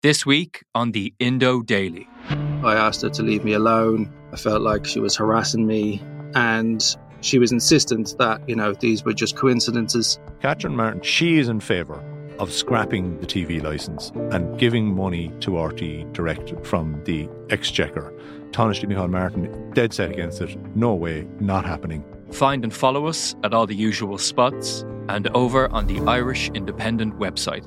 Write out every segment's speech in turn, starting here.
This week on the Indo Daily. I asked her to leave me alone. I felt like she was harassing me and she was insistent that, you know, these were just coincidences. Catherine Martin, she is in favour of scrapping the TV licence and giving money to RTÉ direct from the exchequer. Taoiseach Micheál Martin, dead set against it. No way, not happening. Find and follow us at all the usual spots and over on the Irish Independent website.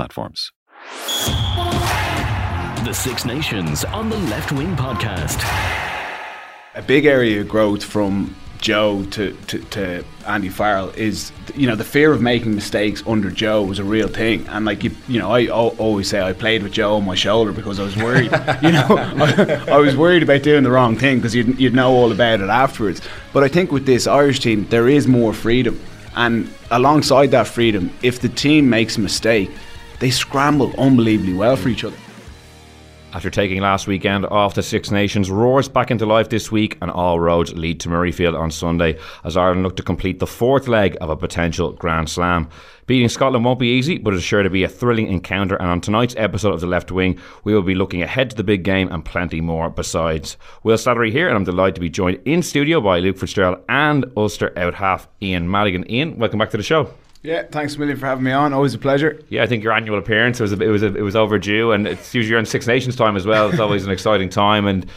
The Six Nations on the Left Wing Podcast. A big area of growth from Joe to, to, to, Andy Farrell is you know the fear of making mistakes under Joe was a real thing. And like you you know I always say I played with Joe on my shoulder because I was worried you know I, I, was worried about doing the wrong thing because you'd, you'd know all about it afterwards. But I think with this Irish team there is more freedom. And alongside that freedom if the team makes a mistake they scramble unbelievably well for each other. After taking last weekend off, the Six Nations roars back into life this week, and all roads lead to Murrayfield on Sunday as Ireland look to complete the fourth leg of a potential Grand Slam. Beating Scotland won't be easy, but it's sure to be a thrilling encounter. And on tonight's episode of The Left Wing, we will be looking ahead to the big game and plenty more besides. Will Slattery here, and I'm delighted to be joined in studio by Luke Fitzgerald and Ulster out half Ian Madigan. Ian, welcome back to the show. Yeah, thanks a million for having me on. Always a pleasure. Yeah, I think your annual appearance was a, it was a, it was overdue, and it's usually on Six Nations time as well. It's always an exciting time, and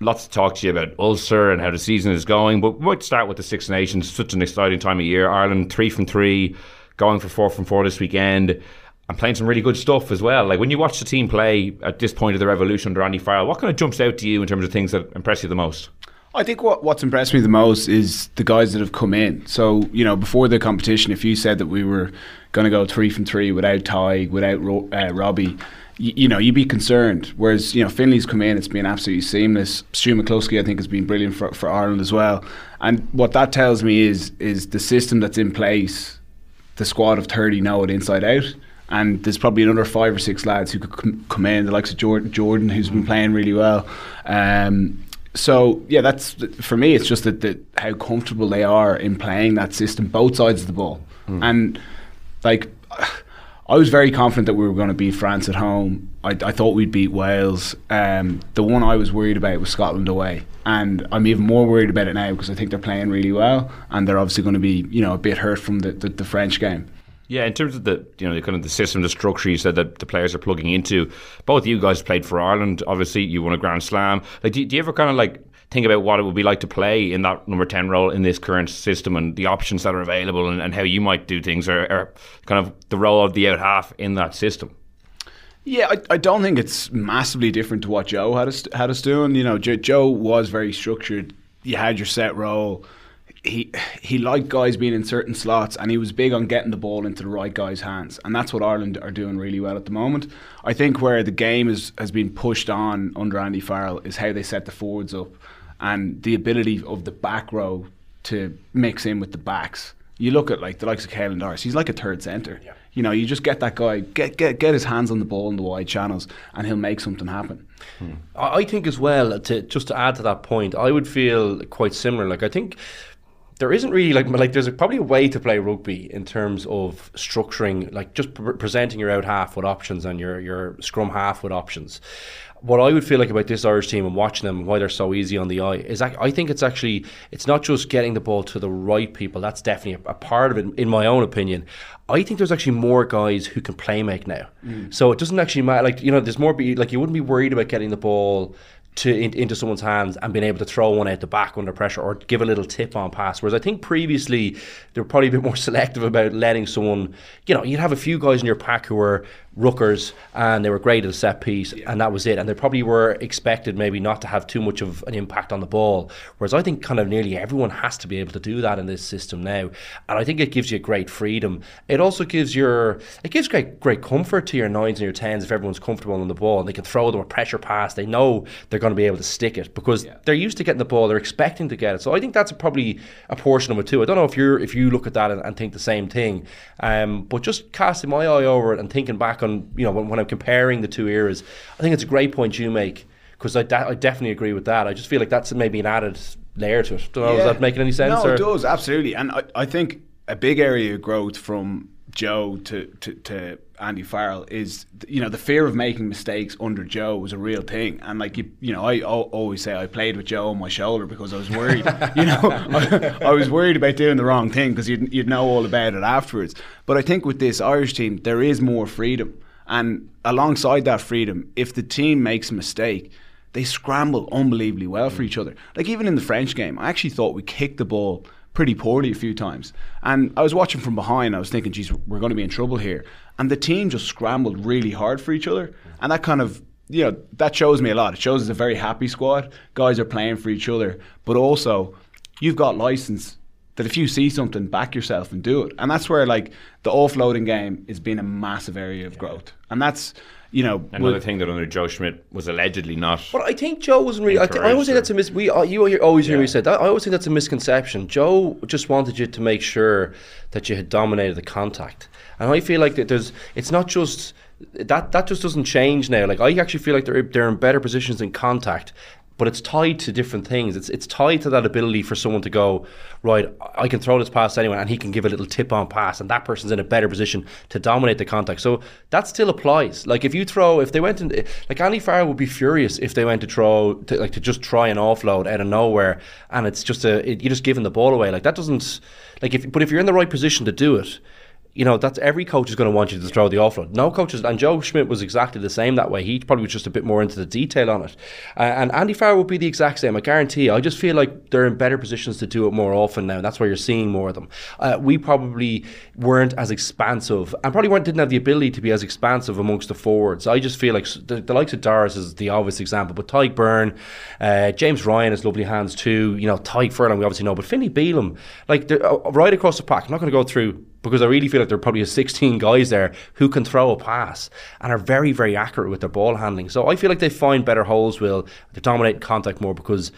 lots to talk to you about Ulster and how the season is going. But we might start with the Six Nations. Such an exciting time of year. Ireland three from three, going for four from four this weekend. And playing some really good stuff as well. Like when you watch the team play at this point of the revolution under Andy Farrell, what kind of jumps out to you in terms of things that impress you the most? I think what, what's impressed me the most is the guys that have come in. So, you know, before the competition, if you said that we were going to go three from three without Ty, without uh, Robbie, you, you, know, you'd be concerned. Whereas, you know, Finlay's come in, it's been absolutely seamless. Stu McCloskey, I think, has been brilliant for, for Ireland as well. And what that tells me is is the system that's in place, the squad of 30 know it inside out and there's probably another five or six lads who could come in, the likes of Jordan, Jordan who's been playing really well. Um, so yeah, that's for me. It's just that, that how comfortable they are in playing that system, both sides of the ball, mm. and like. I was very confident that we were going to beat France at home. I, I thought we'd beat Wales. Um, the one I was worried about was Scotland away, and I'm even more worried about it now because I think they're playing really well, and they're obviously going to be, you know, a bit hurt from the, the, the French game. Yeah, in terms of the you know the kind of the system, the structure you said that the players are plugging into. Both you guys played for Ireland. Obviously, you won a Grand Slam. Like, do, do you ever kind of like think about what it would be like to play in that number 10 role in this current system and the options that are available and, and how you might do things or, or, kind of the role of the out half in that system? Yeah, I, I don't think it's massively different to what Joe had us, had us doing. You know, Joe was very structured. You had your set role he he liked guys being in certain slots and he was big on getting the ball into the right guys' hands and that's what Ireland are doing really well at the moment. I think where the game is, has been pushed on under Andy Farrell is how they set the forwards up and the ability of the back row to mix in with the backs. You look at like the likes of Caelan Doris, he's like a third centre. Yeah. You know, you just get that guy, get, get get his hands on the ball in the wide channels and he'll make something happen. Hmm. I think as well, to just to add to that point, I would feel quite similar. Like I think there isn't really like like there's a, probably a way to play rugby in terms of structuring like just pre- presenting your out half with options and your your scrum half with options. What I would feel like about this Irish team and watching them why they're so easy on the eye is I, I think it's actually it's not just getting the ball to the right people that's definitely a, a, part of it in my own opinion. I think there's actually more guys who can play make now. Mm. so it doesn't actually matter like you know there's more be like you wouldn't be worried about getting the ball to in, into someone's hands and being able to throw one out the back under pressure or give a little tip on pass. Whereas I think previously they were probably a bit more selective about letting someone, you know, you'd have a few guys in your pack who were rookers and they were great at a set piece and that was it. And they probably were expected maybe not to have too much of an impact on the ball. Whereas I think kind of nearly everyone has to be able to do that in this system now. And I think it gives you great freedom. It also gives your it gives great great comfort to your nines and your tens if everyone's comfortable on the ball and they can throw them a pressure pass. They know they're going to be able to stick it because yeah. they're used to getting the ball. They're expecting to get it. So I think that's probably a portion of it too. I don't know if you're if you look at that and, and think the same thing. Um, but just casting my eye over it and thinking back on you know when, when I'm comparing the two eras, I think it's a great point you make because I, I definitely agree with that. I just feel like that's maybe an added layer to it. Don't know, yeah. is that making any sense? No, or? it does absolutely, and I, I think a big area of growth from Joe to, to, to Andy Farrell is you know the fear of making mistakes under Joe was a real thing, and like you you know I always say I played with Joe on my shoulder because I was worried, you know I, I, was worried about doing the wrong thing because you'd you'd know all about it afterwards. But I think with this Irish team there is more freedom, and alongside that freedom, if the team makes a mistake. They scramble unbelievably well for each other. Like even in the French game, I actually thought we kicked the ball pretty poorly a few times. And I was watching from behind. I was thinking, geez, we're going to be in trouble here. And the team just scrambled really hard for each other. And that kind of, you know, that shows me a lot. It shows it's a very happy squad. Guys are playing for each other. But also, you've got license that if you see something, back yourself and do it. And that's where, like, the offloading game has been a massive area of growth. And that's, you know, another thing that under Joe Schmidt was allegedly not. But I think Joe wasn't really. I, th- I always think that's a mis. We uh, you always hear yeah. me say that. I always think that's a misconception. Joe just wanted you to make sure that you had dominated the contact, and I feel like that there's. It's not just that that just doesn't change now. Like I actually feel like they're they're in better positions in contact, but it's tied to different things. It's it's tied to that ability for someone to go right. I can throw this pass anyone, and he can give a little tip on pass, and that person's in a better position to dominate the contact. So that still applies. Like if you throw, if they went in, like Andy Farrell would be furious if they went to throw, to, like to just try an offload out of nowhere, and it's just a it, you're just giving the ball away. Like that doesn't like if but if you're in the right position to do it you know, that's every coach is going to want you to throw the offload. No coaches, and Joe Schmidt was exactly the same that way. He probably was just a bit more into the detail on it. Uh, and Andy Farrell would be the exact same. I guarantee. You. I just feel like they're in better positions to do it more often now. That's why you're seeing more of them. Uh, we probably weren't as expansive, and probably weren't didn't have the ability to be as expansive amongst the forwards. I just feel like the, the likes of Doris is the obvious example, but Tadhg Beirne, uh, James Ryan has lovely hands too. You know, Tadhg Furlong we obviously know, but Finlay Bealham, like uh, right across the pack. I'm not going to go through because I really feel like there are probably 16 guys there who can throw a pass and are very, very accurate with their ball handling. So I feel like they find better holes, will they dominate contact more because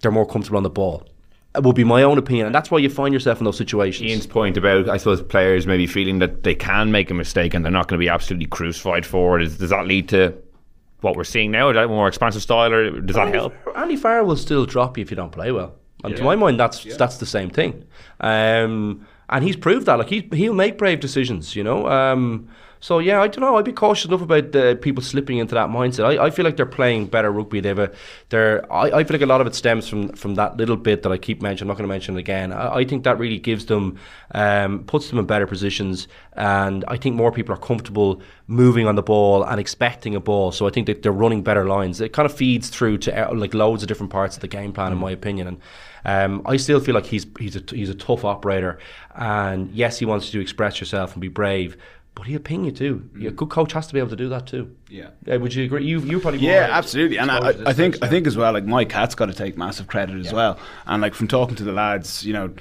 they're more comfortable on the ball. It would be my own opinion, and that's why you find yourself in those situations. Ian's point about, I suppose, players maybe feeling that they can make a mistake and they're not going to be absolutely crucified for Is, does that lead to what we're seeing now? A more expansive style, or does that Andy, help? Andy Farrell will still drop you if you don't play well. And yeah. to my mind, that's yeah. that's the same thing. Um, and he's proved that. Like he he'll make brave decisions, you know. Um, so yeah, I don't know. I'd be cautious enough about uh, people slipping into that mindset. I, I feel like they're playing better rugby. They've a, they're. I, I feel like a lot of it stems from from that little bit that I keep mentioning. I'm not going to mention it again. I, I, think that really gives them, um, puts them in better positions, and I think more people are comfortable moving on the ball and expecting a ball. So I think that they're running better lines. It kind of feeds through to uh, like loads of different parts of the game plan, in my opinion. And um, I still feel like he's he's a he's a tough operator, and yes, he wants you to express yourself and be brave. But he'll ping you too. Mm. A good coach has to be able to do that too. Yeah. Uh, would you agree? You you probably yeah, absolutely. And I, I think I think as well. Like Mike Catt's got to take massive credit as yeah. well. And like from talking to the lads, you know.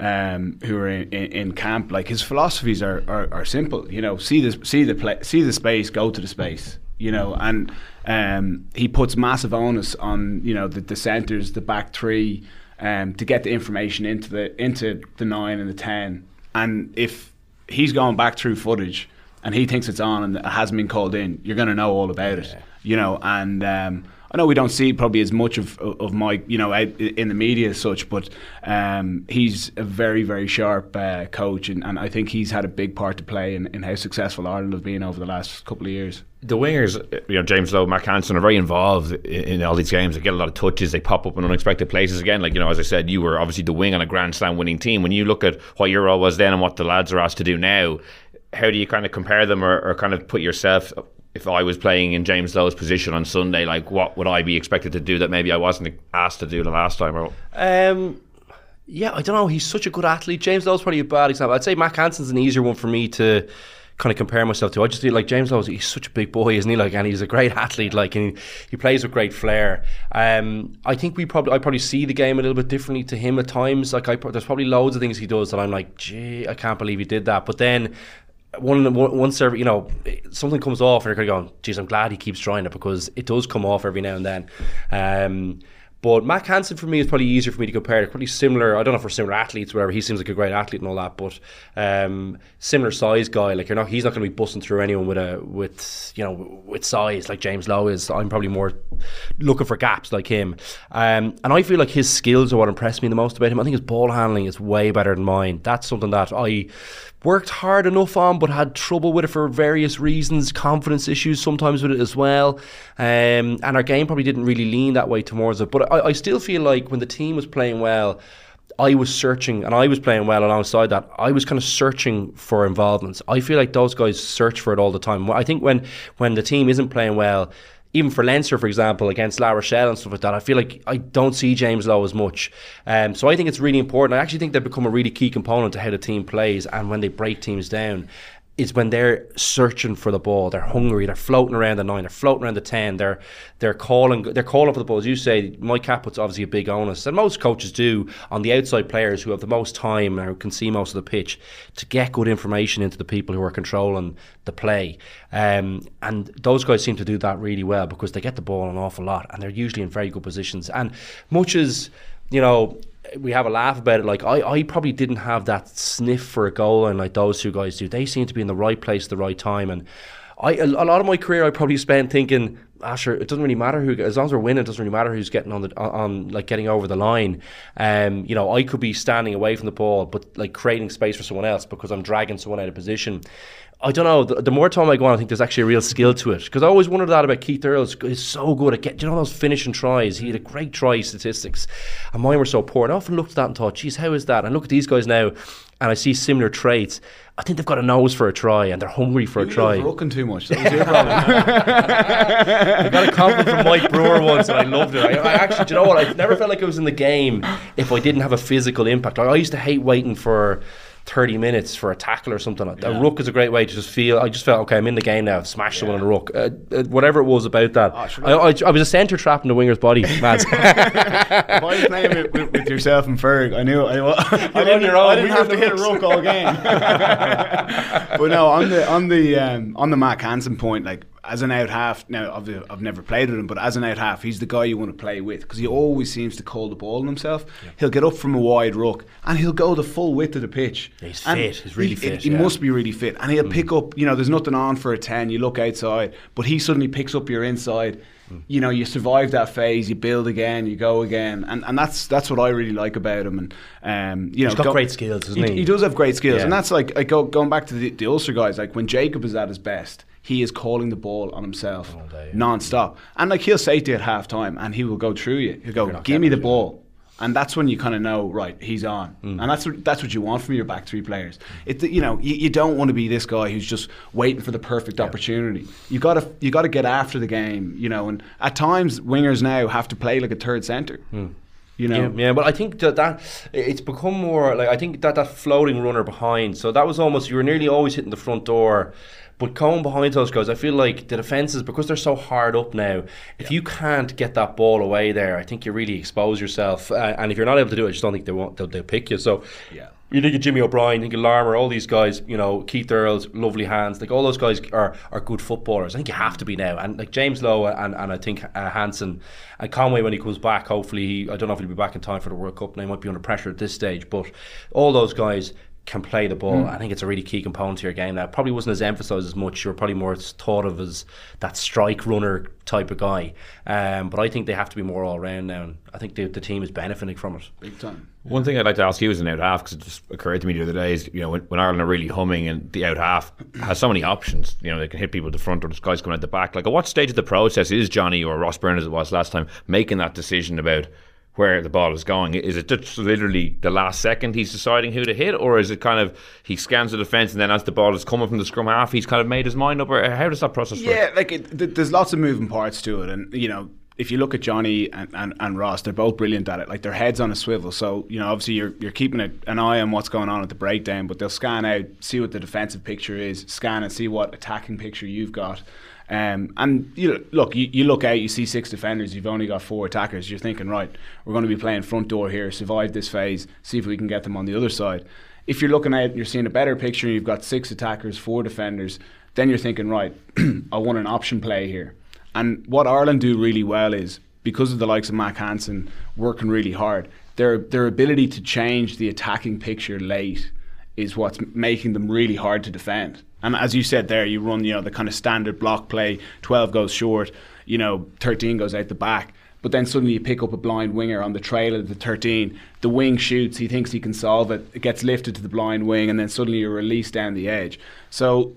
Um, who are in, in, in, camp, like his philosophies are, are, are simple. You know, see the see the play, see the space, go to the space. You know, and um, he puts massive onus on you know the, the centers, the back three, um, to get the information into the into the nine and the ten. And if he's going back through footage and he thinks it's on and it hasn't been called in, you're going to know all about it. You know, and um, I know we don't see probably as much of of Mike, you know, in the media as such, but um, he's a very very sharp uh, coach, and, and I think he's had a big part to play in, in how successful Ireland have been over the last couple of years the wingers, you know, James Lowe, Mack Hansen are very involved in, in, all these games. They get a lot of touches. They pop up in unexpected places again. Like you know, as I said, you were obviously the wing on a Grand Slam winning team. When you look at what your role was then and what the lads are asked to do now, how do you kind of compare them or, or kind of put yourself if I was playing in James Lowe's position on Sunday, like what would I be expected to do that maybe I wasn't asked to do the last time? Or Um, yeah, I don't know. He's such a good athlete. James Lowe's probably a bad example. I'd say Mack Hansen's an easier one for me to kind of compare myself to. I just feel like James Lowe's he's such a big boy, isn't he? Like, and he's a great athlete. Like, and he, he plays with great flair. Um, I think we probably I probably see the game a little bit differently to him at times. Like, I there's probably loads of things he does that I'm like, gee, I can't believe he did that. But then one once every you know something comes off and you're kind of going, geez, I'm glad he keeps trying it because it does come off every now and then. Um, but Mack Hansen for me is probably easier for me to compare. They're probably similar. I don't know if we're similar athletes, whatever. He seems like a great athlete and all that, but um, similar size guy. Like you're not, he's not going to be busting through anyone with a with you know with size like James Lowe is. I'm probably more looking for gaps like him. Um, and I feel like his skills are what impressed me the most about him. I think his ball handling is way better than mine. That's something that I worked hard enough on, but had trouble with it for various reasons, confidence issues sometimes with it as well. Um, and our game probably didn't really lean that way towards it. But I, I still feel like when the team was playing well, I was searching and I was playing well alongside that. I was kind of searching for involvements. I feel like those guys search for it all the time. I think when when the team isn't playing well, even for Leinster, for example, against La Rochelle and stuff like that, I feel like I don't see James Lowe as much. Um, so I think it's really important. I actually think they've become a really key component to how the team plays and when they break teams down is when they're searching for the ball. They're hungry. They're floating around the nine. They're floating around the ten. They're they're calling. They're calling for the ball. As you say, Mike Catt puts obviously a big onus, and most coaches do on the outside players who have the most time and who can see most of the pitch to get good information into the people who are controlling the play. Um, and those guys seem to do that really well because they get the ball an awful lot, and they're usually in very good positions. And much as you know we have a laugh about it. Like I, I probably didn't have that sniff for a goal, and like those two guys do. They seem to be in the right place at the right time, and I a, lot of my career I probably spent thinking, ah, sure, it doesn't really matter who as long as we're winning, it doesn't really matter who's getting on the on, like getting over the line. Um, you know, I could be standing away from the ball, but like creating space for someone else because I'm dragging someone out of position. I don't know. The, the, more time I go on, I think there's actually a real skill to it. Because I always wondered that about Keith Earls. He's so good at getting, you know, those finishing tries. He had a great try statistics. And mine were so poor. And I often looked at that and thought, geez, how is that? And look at these guys now, and I see similar traits. I think they've got a nose for a try and they're hungry for you a try. You're looking too much. That was your problem. I got a compliment from Mike Brewer once and I loved it. I, I actually, do you know what? I never felt like I was in the game if I didn't have a physical impact. I, I used to hate waiting for 30 minutes for a tackle or something. like Yeah. A ruck is a great way to just feel. I just felt okay. I'm in the game now. I've smashed yeah. someone in a ruck. Uh, uh, whatever it was about that. Oh. I, I, I, was a centre trap in the winger's body, Mads. if I was playing with, with, with, yourself and Ferg, I knew I, I, didn't, your own. I didn't have to hit a ruck all game. but no, on the on the um, on the Mack Hansen point, like as an out half, now I've, I've never played with him, but as an out half, he's the guy you want to play with because he always seems to call the ball on himself. Yeah. He'll get up from a wide ruck and he'll go the full width of the pitch. Yeah, he's and fit. He's really he, fit. He yeah. must be really fit, and he'll mm. pick up. You know, there's nothing on for a ten. You look outside, but he suddenly picks up your inside. Mm. You know, you survive that phase, you build again, you go again, and, and that's that's what I really like about him. And um, you know, he's got go, great skills, he, he? he? does have great skills, and that's like, like go, going back to the, the Ulster guys. Like when Jacob is at his best he is calling the ball on himself day, yeah. non-stop. And like he'll say to you at half time and he will go through you. He'll go, give me the ball. And that's when you kind of know, right, he's on. Mm. And that's what, that's what you want from your back three players. It, you know, you, you don't want to be this guy who's just waiting for the perfect yeah. opportunity. You got to you got to get after the game, you know. And at times, wingers now have to play like a third centre. Mm. You know? Yeah, yeah, but I think that, that it's become more like I think that that floating runner behind. So that was almost you were nearly always hitting the front door but going behind those guys, I feel like the defenses because they're so hard up now. If yeah. you can't get that ball away there, I think you really expose yourself. Uh, and if you're not able to do it, I just don't think they won't. They'll, they'll pick you. So yeah. You think of Jimmy O'Brien, you think of Larmour, all these guys, you know, Keith Earls, lovely hands. Like all those guys are, are good footballers. I think you have to be now. And like James Lowe and, and I think uh, Hansen and Conway when he comes back, hopefully he, I don't know if he'll be back in time for the World Cup. Now he might be under pressure at this stage, but all those guys can play the ball. Mm. I think it's a really key component to your game. That probably wasn't as emphasised as much. You're probably more thought of as that strike runner type of guy. Um, but I think they have to be more all round now. And I think the, the team is benefiting from it. Big time. One thing I'd like to ask you as an out half, because it just occurred to me the other day, is you know when, when, Ireland are really humming and the out half has so many options. You know they can hit people at the front or the guys coming at the back. Like at what stage of the process is Johnny or Ross Byrne as it was last time making that decision about where the ball is going? Is it just literally the last second he's deciding who to hit, or is it kind of he scans the defence and then as the ball is coming from the scrum half, he's kind of made his mind up, or how does that process work? Yeah, like it, th- there's lots of moving parts to it, and you know, if you look at Johnny and, and, and Ross, they're both brilliant at it. Like their heads on a swivel. So you know, obviously you're you're keeping a, an eye on what's going on at the breakdown, but they'll scan out, see what the defensive picture is, scan and see what attacking picture you've got. Um, and you look, you, you look out, you see six defenders, you've only got four attackers. You're thinking, right, we're going to be playing front door here, survive this phase, see if we can get them on the other side. If you're looking at, you're seeing a better picture, you've got six attackers, four defenders. Then you're thinking, right, I want an option play here. And what Ireland do really well is because of the likes of Mack Hansen working really hard, their their ability to change the attacking picture late is what's making them really hard to defend. And as you said there, you run, you know, the kind of standard block play, 12 goes short, you know, 13 goes out the back. But then suddenly you pick up a blind winger on the trail of the 13. The wing shoots, he thinks he can solve it. It gets lifted to the blind wing, and then suddenly you're released down the edge. So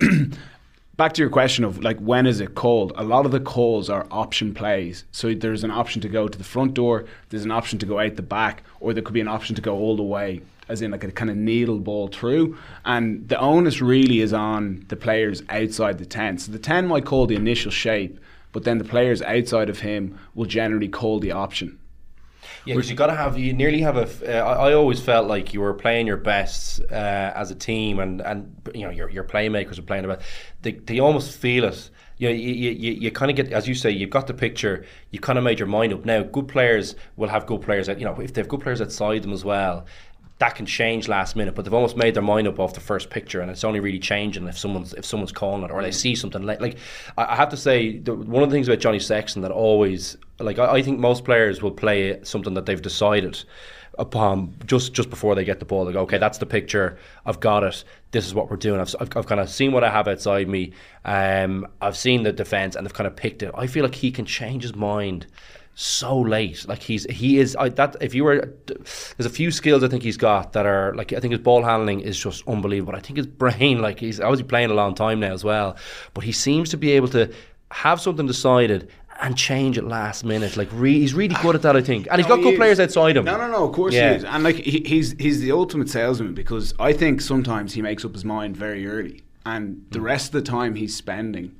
back to your question of like when is it called a lot of the calls are option plays so there's an option to go to the front door there's an option to go out the back or there could be an option to go all the way as in like a kind of needle ball through and the onus really is on the players outside the 10 so the 10 might call the initial shape but then the players outside of him will generally call the option Yeah, because you got to have you nearly have a. Uh, I, always felt like you were playing your best uh, as a team, and and you know your your playmakers are playing about. They they almost feel it. You know, you, you, you kind of get, as you say, you've got the picture. You kind of made your mind up. Now, good players will have good players. That, you know, if they have good players outside them as well, that can change last minute. But they've almost made their mind up off the first picture, and it's only really changing if someone's if someone's calling it or they see something like. Like I, have to say, the, one of the things about Johnny Sexton that always like I, I think most players will play something that they've decided upon just just before they get the ball. They go, okay, that's the picture. I've got it. This is what we're doing. I've, I've, I've kind of seen what I have outside me. Um, I've seen the defense, and they've kind of picked it. I feel like he can change his mind so late. Like he's he is I, that. If you were there's a few skills I think he's got that are like I think his ball handling is just unbelievable. I think his brain like he's obviously playing a long time now as well, but he seems to be able to have something decided and change at last minute. Like re- he's really good at that, I think, and he's No, got he good is. players outside him. No, no, no. Of course Yeah. he is, and like he, he's he's the ultimate salesman because I think sometimes he makes up his mind very early, and the hmm. rest of the time he's spending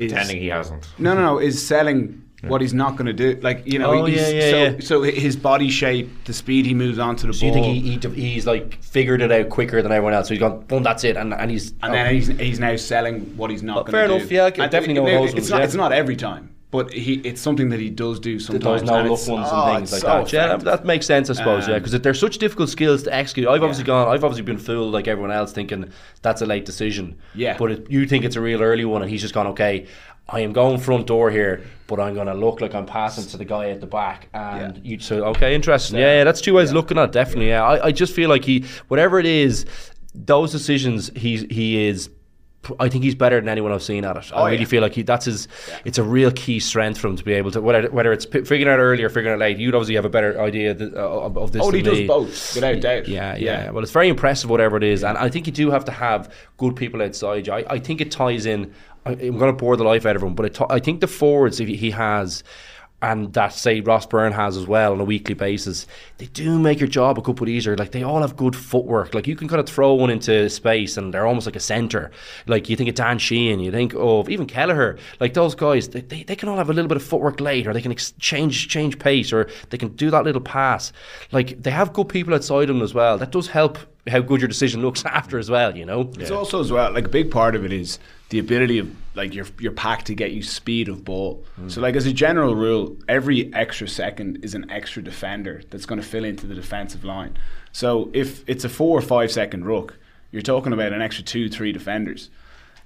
is Pretending he hasn't. no, no, no, is selling what he's not going to do. Like you know, Oh, he's, yeah, yeah, so yeah. so his body shape, the speed he moves onto the ball. So you think he, he he's like figured it out quicker than everyone else? So he's gone, boom, that's it, and and he's and then he's he's now selling what he's not going fair to do. enough, yeah, I definitely know it- those it's ones, not yeah. it's not every time. But he, it's something that he does do sometimes. those no and look ones oh, and things like so that. Yeah, that, that makes sense, I suppose. yeah, Um, because they're such difficult skills to execute. I've obviously gone. I've obviously been fooled like everyone else, thinking that's a late decision. Yeah. but it, you think it's a real early one, and he's just gone. Okay, I am going front door here, but I'm going to look like I'm passing to the guy at the back. And you so okay, interesting. Yeah, yeah, that's two ways of looking at. it, Definitely. Yeah, I, I just feel like he, whatever it is, those decisions he's he is. I think he's better than anyone I've seen at it. I Oh, really yeah. feel like he, that's his. It's a real key strength for him to be able to whether whether it's figuring out early or figuring out late. You'd obviously have a better idea uh, of, of this. Oh, he does me. both, without doubt. Yeah, yeah, Well, it's very impressive, whatever it is, and I think you do have to have good people outside you. I, I think it ties in. I, I'm going to bore the life out of him, but it t- I think the forwards if he, he has. And that say Ross Byrne has as well on a weekly basis, they do make your job a couple easier. Like they all have good footwork. Like you can kind of throw one into space and they're almost like a centre. Like you think of Dan Sheehan, you think of even Kelleher. Like those guys, they, they, they can all have a little bit of footwork late, or they can ex- change change pace, or they can do that little pass. Like they have good people outside them as well. That does help how good your decision looks after as well. You know. It's also as well like a big part of it is the ability of like your your pack to get you speed of ball. So like as a general rule, every extra second is an extra defender that's going to fill into the defensive line. So if it's a four or five second ruck, you're talking about an extra two three defenders.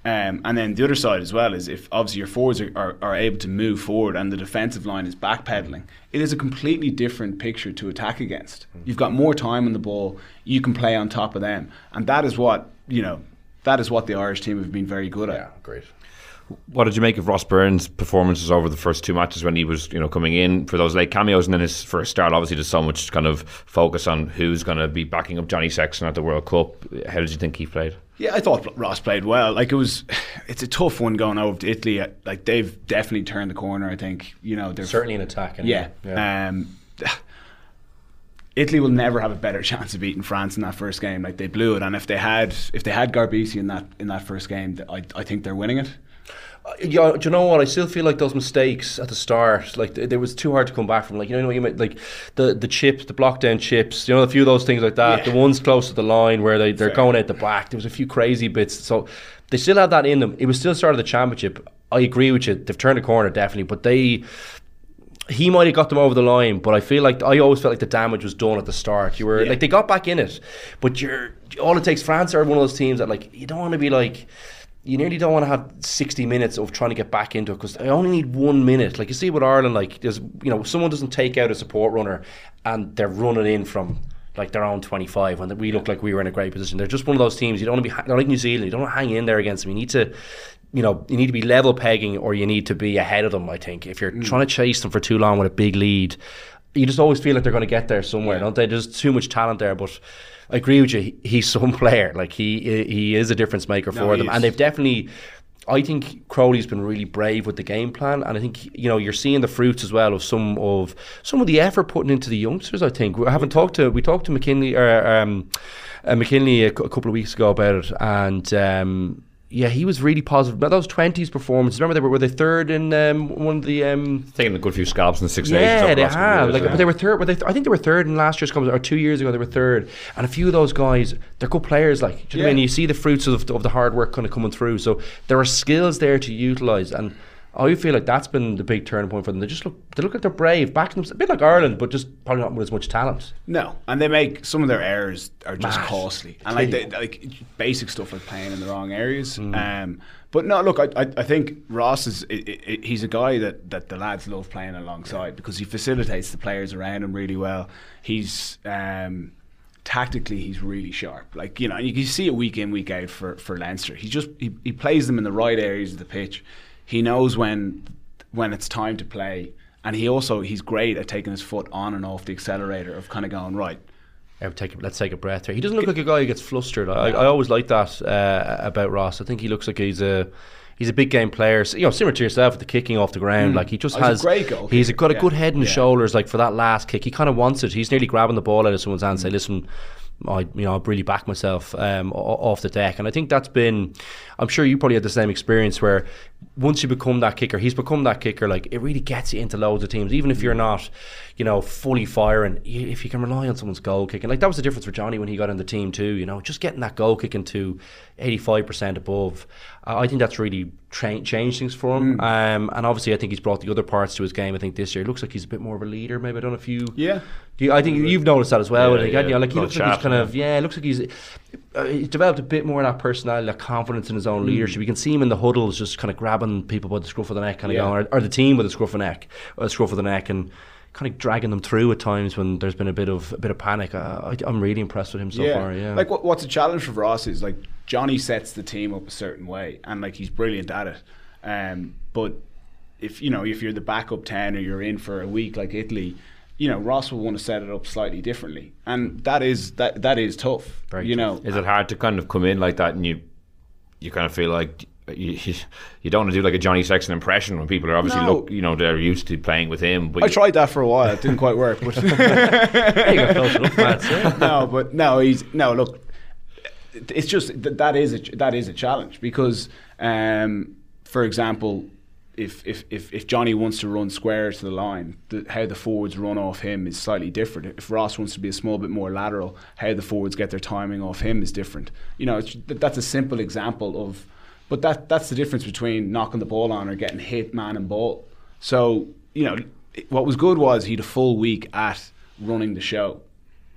Um, and then the other side as well is if obviously your forwards are, are, are able to move forward and the defensive line is backpedaling, it is a completely different picture to attack against. You've got more time on the ball, you can play on top of them, and that is what you know. That is what the Irish team have been very good at. great. What did you make of Ross Byrne's performances over the first two matches when he was, you know, coming in for those late cameos and then his first start? Obviously, there's so much kind of focus on who's going to be backing up Johnny Sexton at the World Cup. How did you think he played? Yeah, I thought Ross played well. Like it was, it's a tough one going over to Italy. Like they've definitely turned the corner. I think you know they're Certainly an attack. anyway. Yeah. Um, Italy will never have a better chance of beating France in that first game. Like they blew it, and if they had if they had Garbisi in that in that first game, I, I think they're winning it. Uh, yeah, do you know what? I still feel like those mistakes at the start, like it was too hard to come back from. Like you know, you might, like the the chips, the block down chips. You know, a few of those things like that. Yeah. The ones close to the line where they they're Fair. going out the back. There was a few crazy bits. So they still had that in them. It was still the start of the championship. I agree with you. They've turned a corner definitely, but they. He might have got them over the line, but I feel like I always felt like the damage was done at the start. You were Yeah. like they got back in it, but you're all it takes. France are one of those teams that like you don't want to be like you nearly don't want to have 60 minutes of trying to get back into it because I only need one minute. Like you see with Ireland, like there's you know someone doesn't take out a support runner and they're running in from like their own 25 when we look like we were in a great position. They're just one of those teams you don't want to be they're like New Zealand. You don't want to hang in there against them. You need to. You know, you need to be level pegging, or you need to be ahead of them. I think if you're trying to chase them for too long with a big lead, you just always feel like they're going to get there somewhere, don't they? There's too much talent there, but I agree with you. He- He's some player. Like he he is a difference maker No, for he them, is. and they've definitely. I think Crowley's been really brave with the game plan, and I think you know you're seeing the fruits as well of some of some of the effort putting into the youngsters. I think we haven't talked to we talked to McKinley or um, uh, McKinley a, couple of weeks ago about it, and. Um, yeah, he was really positive. But those twenties performances. Remember, they were were they third in um, one of the um, Taking a good few scalps in the Six yeah, they last couple of have. years, Like, yeah. but they were third. But they, I think they were third in last year's competition, or two years ago they were third. And a few of those guys, they're good players. Like, do you know what I mean? You see the fruits of, of the hard work kind of coming through. So there are skills there to utilize, and I feel like that's been the big turning point for them. They just look, they look like they're brave, back them a bit like Ireland, but just probably not with as much talent. No, and they make some of their errors are just Mad. costly, and like they, like basic stuff like playing in the wrong areas. Um, but no, look, I, I, I think Ross is i i he's a guy that, that the lads love playing alongside because he facilitates the players around him really well. He's um, tactically he's really sharp. Like you know, you can see it week in week out for for Leinster. He just he, he plays them in the right areas of the pitch. He knows when when it's time to play, and he also he's great at taking his foot on and off the accelerator of kind of going right. Take let's take a breath here. He doesn't look like a guy who gets flustered. I, I always like that uh, about Ross. I think he looks like he's a he's a big game player. So, you know, similar to yourself with the kicking off the ground. Like he just Oh, he's a has great goalkeeper, He's got a yeah. good head and Yeah. shoulders. Like for that last kick, he kind of wants it. He's nearly grabbing the ball out of someone's hand. and Say, listen. I you know I really back myself um, off the deck, and I think that's been. I'm sure you probably had the same experience where once you become that kicker, he's become that kicker. Like it really gets you into loads of teams, even if you're not, you know, fully firing. You, if you can rely on someone's goal kicking, like that was the difference for Johnny when he got in the team too. You know, just getting that goal kicking to 85 percent above. Uh, I think that's really tra- changed things for him. Um, and obviously, I think he's brought the other parts to his game. I think this year it looks like he's a bit more of a leader. Maybe I don't know if you. Yeah. Do you, I think you've noticed that as well. Yeah, yeah. You know, like he looks like he's kind of yeah. It looks like he's uh, he's developed a bit more of that personality, that confidence in his own leadership. You can see him in the huddles, just kind of grabbing people by the scruff of the neck, kind of Yeah. going, or, or the team with the scruff of the neck, or the scruff of the neck, and kind of dragging them through at times when there's been a bit of a bit of panic. Uh, I, I'm really impressed with him so far. Yeah, Like what, what's a challenge for Ross is like Johnny sets the team up a certain way, and like he's brilliant at it. Um, but if you know if you're the backup ten or you're in for a week like Italy, you know Ross will want to set it up slightly differently, and that is that that is tough. Very you tough. know, Is it hard to kind of come in like that and you you kind of feel like you, you don't want to do like a Johnny Sexton impression when people are obviously No. look you know they're used to playing with him but I you- tried that for a while. It didn't quite work, but Hey, you got close enough, Mads, yeah. no, but no, he's no. Look, it's just that that is a that is a challenge because, um, for example, if if if if Johnny wants to run square to the line, the, how the forwards run off him is slightly different. If Ross wants to be a small bit more lateral, how the forwards get their timing off him is different. You know, it's, that's a simple example of, but that that's the difference between knocking the ball on or getting hit man and ball. So you know, what was good was he had a full week at running the show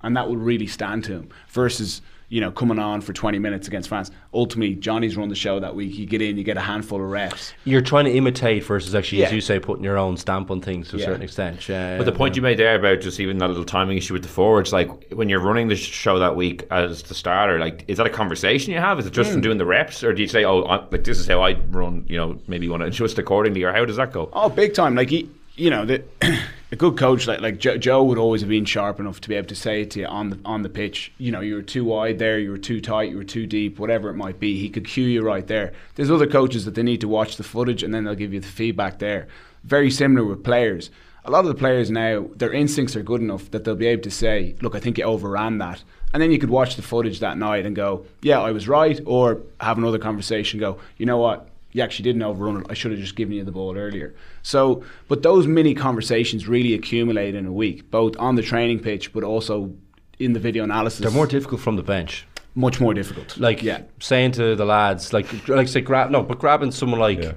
and that will really stand to him versus you know coming on for 20 minutes against France. Ultimately, Johnny's run the show that week. You get in, you get a handful of reps. You're trying to imitate versus actually, as you say, putting your own stamp on things to a certain extent. Yeah, But the point you made there about just even that little timing issue with the forwards, like when you're running the show that week as the starter, like is that a conversation you have? Is it just Hmm. from doing the reps, or do you say, "Oh, I, like this is how I run"? You know, maybe you want to adjust accordingly, or how does that go? Oh, big time! Like he, you know, the, a good coach like like Joe, Joe would always have been sharp enough to be able to say to you on the on the pitch. You know, you were too wide there, you were too tight, you were too deep, whatever it might be. He could cue you right there. There's other coaches that they need to watch the footage and then they'll give you the feedback there. Very similar with players. a lot of the players now, their instincts are good enough that they'll be able to say, "Look, I think you overran that," and then you could watch the footage that night and go, "Yeah, I was right," or have another conversation, go, "You know what? You actually didn't overrun it. I should have just given you the ball earlier." So, but those mini conversations really accumulate in a week, both on the training pitch, but also in the video analysis. They're more difficult from the bench. much more difficult. Like yeah, saying to the lads, like like say grab no, but grabbing someone like you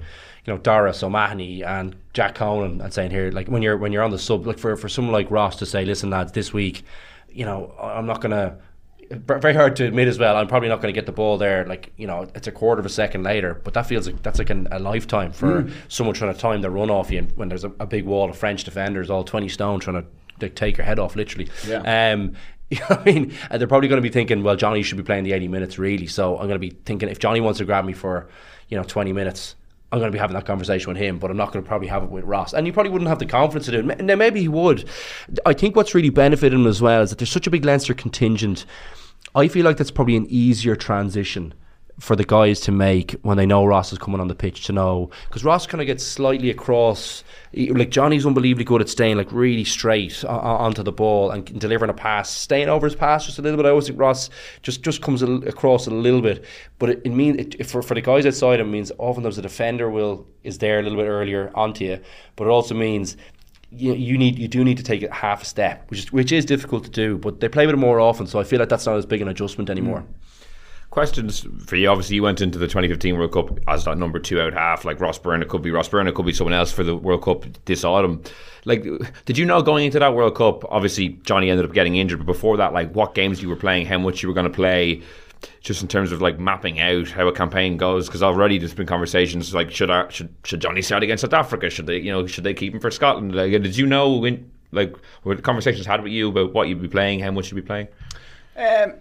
know Doris O'Mahony and Jack Conan and saying here like when you're when you're on the sub, like for for someone like Ross to say, listen lads, this week, you know, I'm not gonna. Very hard to admit as well. I'm probably not going to get the ball there. Like you know, it's a quarter of a second later, but that feels like that's like an, a lifetime for someone trying to time the run off you. And when there's a, a big wall of French defenders, all 20 stone, trying to like, take your head off, literally. Yeah. Um, you know I mean, and they're probably going to be thinking, well, Johnny should be playing the 80 minutes, really. So I'm going to be thinking, if Johnny wants to grab me for, you know, 20 minutes, I'm going to be having that conversation with him, but I'm not going to probably have it with Ross. And you probably wouldn't have the confidence to do it. Now, maybe he would. I think what's really benefited him as well is that there's such a big Leinster contingent. I feel like that's probably an easier transition for the guys to make when they know Ross is coming on the pitch to know because Ross kind of gets slightly across like Johnny's unbelievably good at staying like really straight onto the ball and delivering a pass staying over his pass just a little bit I always think Ross just just comes a, across a little bit but it, it means for, for the guys outside it means often oftentimes the defender will is there a little bit earlier onto you but it also means you, you need you do need to take it half a step, which is which is difficult to do. But they play with it more often, so I feel like that's not as big an adjustment anymore. Mm. Questions for you. Obviously, you went into the 2015 World Cup as that number two out half, like Ross Byrne. It could be Ross Byrne. It could be someone else for the World Cup this autumn. Like, did you know going into that World Cup? Obviously, Johnny ended up getting injured, but before that, like, what games you were playing, how much you were going to play, just in terms of like mapping out how a campaign goes. Because already there's been conversations like, should I, should should Johnny start against South Africa? Should they, you know, should they keep him for Scotland? Like, did you know when? Like, were conversations had with you about what you'd be playing, how much you'd be playing? Um,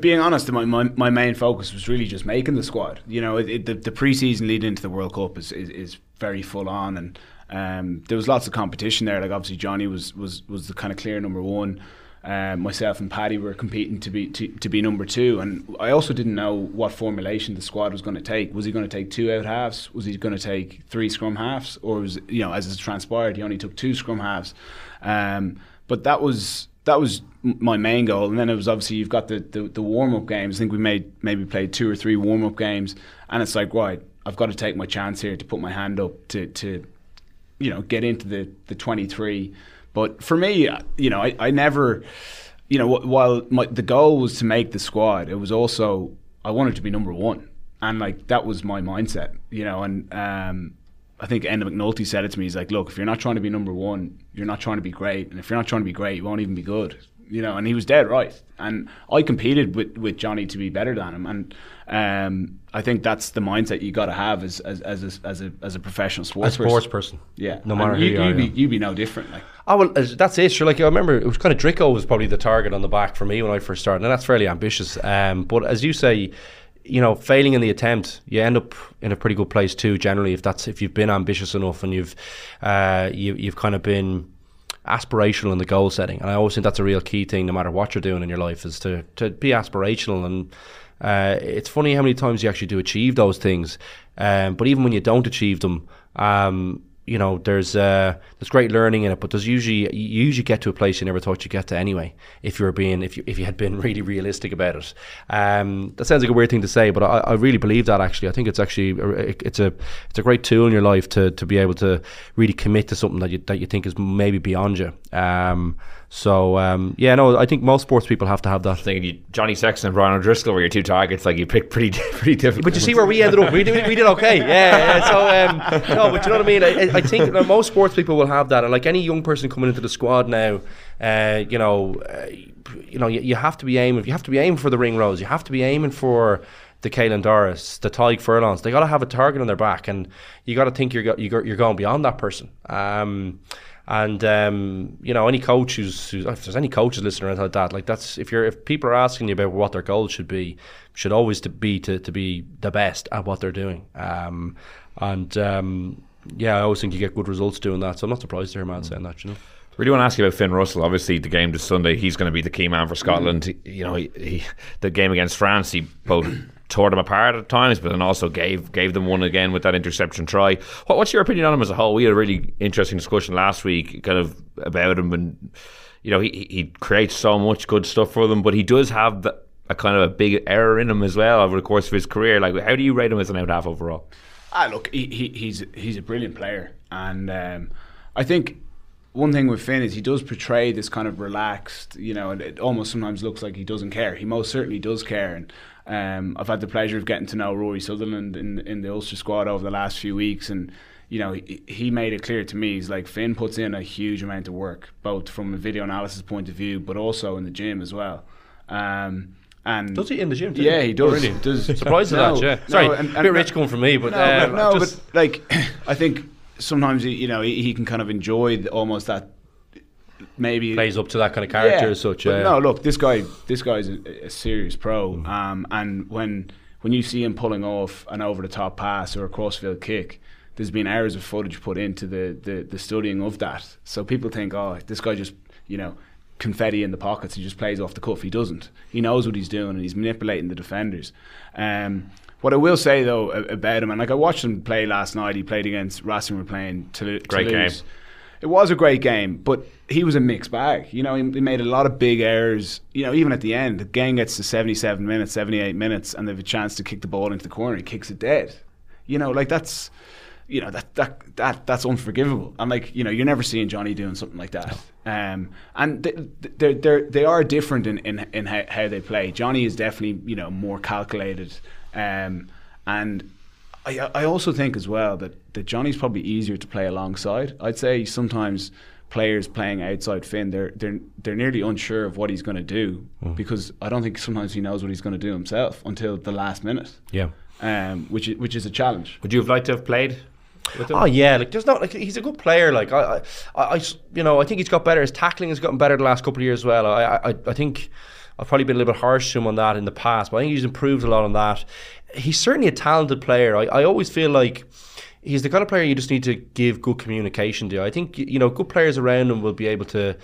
being honest, my, my, my main focus was really just making the squad. You know, it, it, the, the pre-season leading into the World Cup is, is, is very full on, and um, there was lots of competition there. Like obviously Johnny was was was the kind of clear number one. Um, myself and Paddy were competing to be to, to be number two, and I also didn't know what formulation the squad was going to take. Was he going to take two out halves? Was he going to take three scrum halves? Or was you know, as it transpired, he only took two scrum halves. Um, but that was that was my main goal, and then it was obviously you've got the, the, the warm up games. I think we made maybe played two or three warm up games, and it's like right, I've got to take my chance here to put my hand up to to you know get into the the 23 but for me uh, you know i, I never you know while my, the goal was to make the squad it was also i wanted to be number one. And like that was my mindset you know and um I think Enda McNulty said it to me. He's like, "Look, if you're not trying to be number one, you're not trying to be great, and if you're not trying to be great, you won't even be good." You know, and he was dead right. And I competed with, with Johnny to be better than him, and um, I think that's the mindset you got to have as as as a, as a as a professional sports A sports sports person, yeah, no And matter who you, you are. you be yeah. you be no different. Like Oh well, that's it. Sure, like I remember, it was kind of Drico was probably the target on the back for me when I first started, and that's fairly ambitious. Um, but as you say, you know, failing in the attempt, you end up in a pretty good place too. Generally, if that's if you've been ambitious enough and you've uh, you, you've kind of been aspirational in the goal setting, and I always think that's a real key thing, no matter what you're doing in your life, is to to be aspirational. And uh, it's funny how many times you actually do achieve those things, um, but even when you don't achieve them. Um, you know, there's uh, there's great learning in it, but there's usually you usually get to a place you never thought you'd get to anyway. If you were being if you if you had been really realistic about it, um, that sounds like a weird thing to say, but I, I really believe that actually. I think it's actually a- it's a it's a great tool in your life to, to be able to really commit to something that you that you think is maybe beyond you. Um, so um, yeah, no, I think most sports people have to have that. You, Johnny Sexton and Brian O'Driscoll were your two targets. Like you picked pretty pretty difficult. But you see where we ended up. We did, we did okay. Yeah. yeah. So um, no, but you know what I mean. I, I think that most sports people will have that, and like any young person coming into the squad now, uh, you know, uh, you know, you, you have to be aiming. You have to be aiming for the Ringrose. You have to be aiming for the Caelan Doris, the Tadhg Furlongs. They got to have a target on their back, and you got to think you're go, you're you're going beyond that person. Um, and um, you know, any coach who's, who's if there's any coaches listening around like that, like that's if you're if people are asking you about what their goals should be, should always to be to, to be the best at what they're doing. Um, and um, yeah, I always think you get good results doing that. So I'm not surprised to hear Matt saying that. You know. Really want to ask you about Finn Russell. Obviously, the game this Sunday, he's going to be the key man for Scotland. You know, he, he, the game against France, he both tore them apart at times, but then also gave gave them one again with that interception try. What, what's your opinion on him as a whole? We had a really interesting discussion last week, kind of about him, and you know he he creates so much good stuff for them, but he does have the, a kind of a big error in him as well over the course of his career. Like, how do you rate him as an out half overall? Ah, look, he, he, he's he's a brilliant player, and um, I think one thing with Finn is he does portray this kind of relaxed, you know, and it almost sometimes looks like he doesn't care. He most certainly does care, and um, I've had the pleasure of getting to know Rory Sutherland in in the Ulster squad over the last few weeks, and you know, he, he made it clear to me. He's like Finn puts in a huge amount of work, both from a video analysis point of view, but also in the gym as well. Um, and Does he in the gym? Too? Yeah, he does. Oh, really? does Surprised at No, that. Yeah. no, Sorry, and- a bit rich coming from me, but no, uh, but, no, just- but like I think sometimes he, you know he, he can kind of enjoy the, almost that maybe plays up to that kind of character yeah, as such. no, look, this guy, this guy's a, a serious pro, um, and when when you see him pulling off an over the top pass or a crossfield kick, there's been hours of footage put into the, the the studying of that. So people think, oh, this guy just you know confetti in the pockets. He just plays off the cuff. He doesn't. He knows what he's doing, and he's manipulating the defenders. Um, what I will say though about him, and like I watched him play last night. He played against Racing. We're playing Toulouse. Great game. It was a great game, but he was a mixed bag. You know, he, he made a lot of big errors. You know, even at the end, the game gets to 77 minutes, 78 minutes, and they have a chance to kick the ball into the corner. He kicks it dead. You know, like that's, you know, that that that that's unforgivable. And like, you know, you're never seeing Johnny doing something like that. Um, and they they they are different in in, in how, how they play. Johnny is definitely you know more calculated. Um, and I, I also think as well that, that Johnny's probably easier to play alongside. I'd say sometimes players playing outside Finn, they're they're they're nearly unsure of what he's going to do because I don't think sometimes he knows what he's going to do himself until the last minute. Yeah. Um, which is, which is a challenge. Would you have liked to have played? Oh yeah, like there's not like he's a good player. Like I, I, I, you know, I think he's got better. His tackling has gotten better the last couple of years as well. I, I, I think I've probably been a little bit harsh to him on that in the past, but I think he's improved a lot on that. He's certainly a talented player. I, I always feel like he's the kind of player you just need to give good communication to. I think you know, good players around him will be able to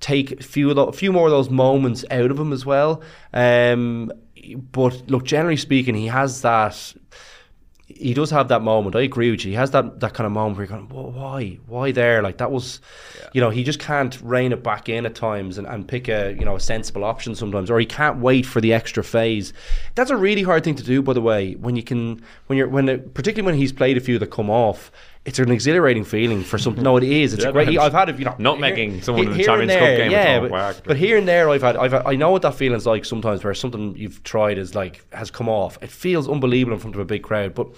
take a few a few more of those moments out of him as well. Um, but look, generally speaking, he has that he does have that moment. I agree with you. He has that, that kind of moment where you're going, "Whoa, why, why there? Like that was, you know, he just can't rein it back in at times and, and pick a you know a sensible option sometimes, or he can't wait for the extra phase. That's a really hard thing to do, by the way. When you can, when you're, when it, particularly when he's played a few that come off. It's an exhilarating feeling for something. No, it is. It's Yeah, a great. I've had it. You know, Nutmegging here- someone here, in the here and Cup there, game Yeah, but, but here and there, I've had. I've. I know what that feeling's like sometimes, where something you've tried is like has come off. It feels unbelievable in front of a big crowd, but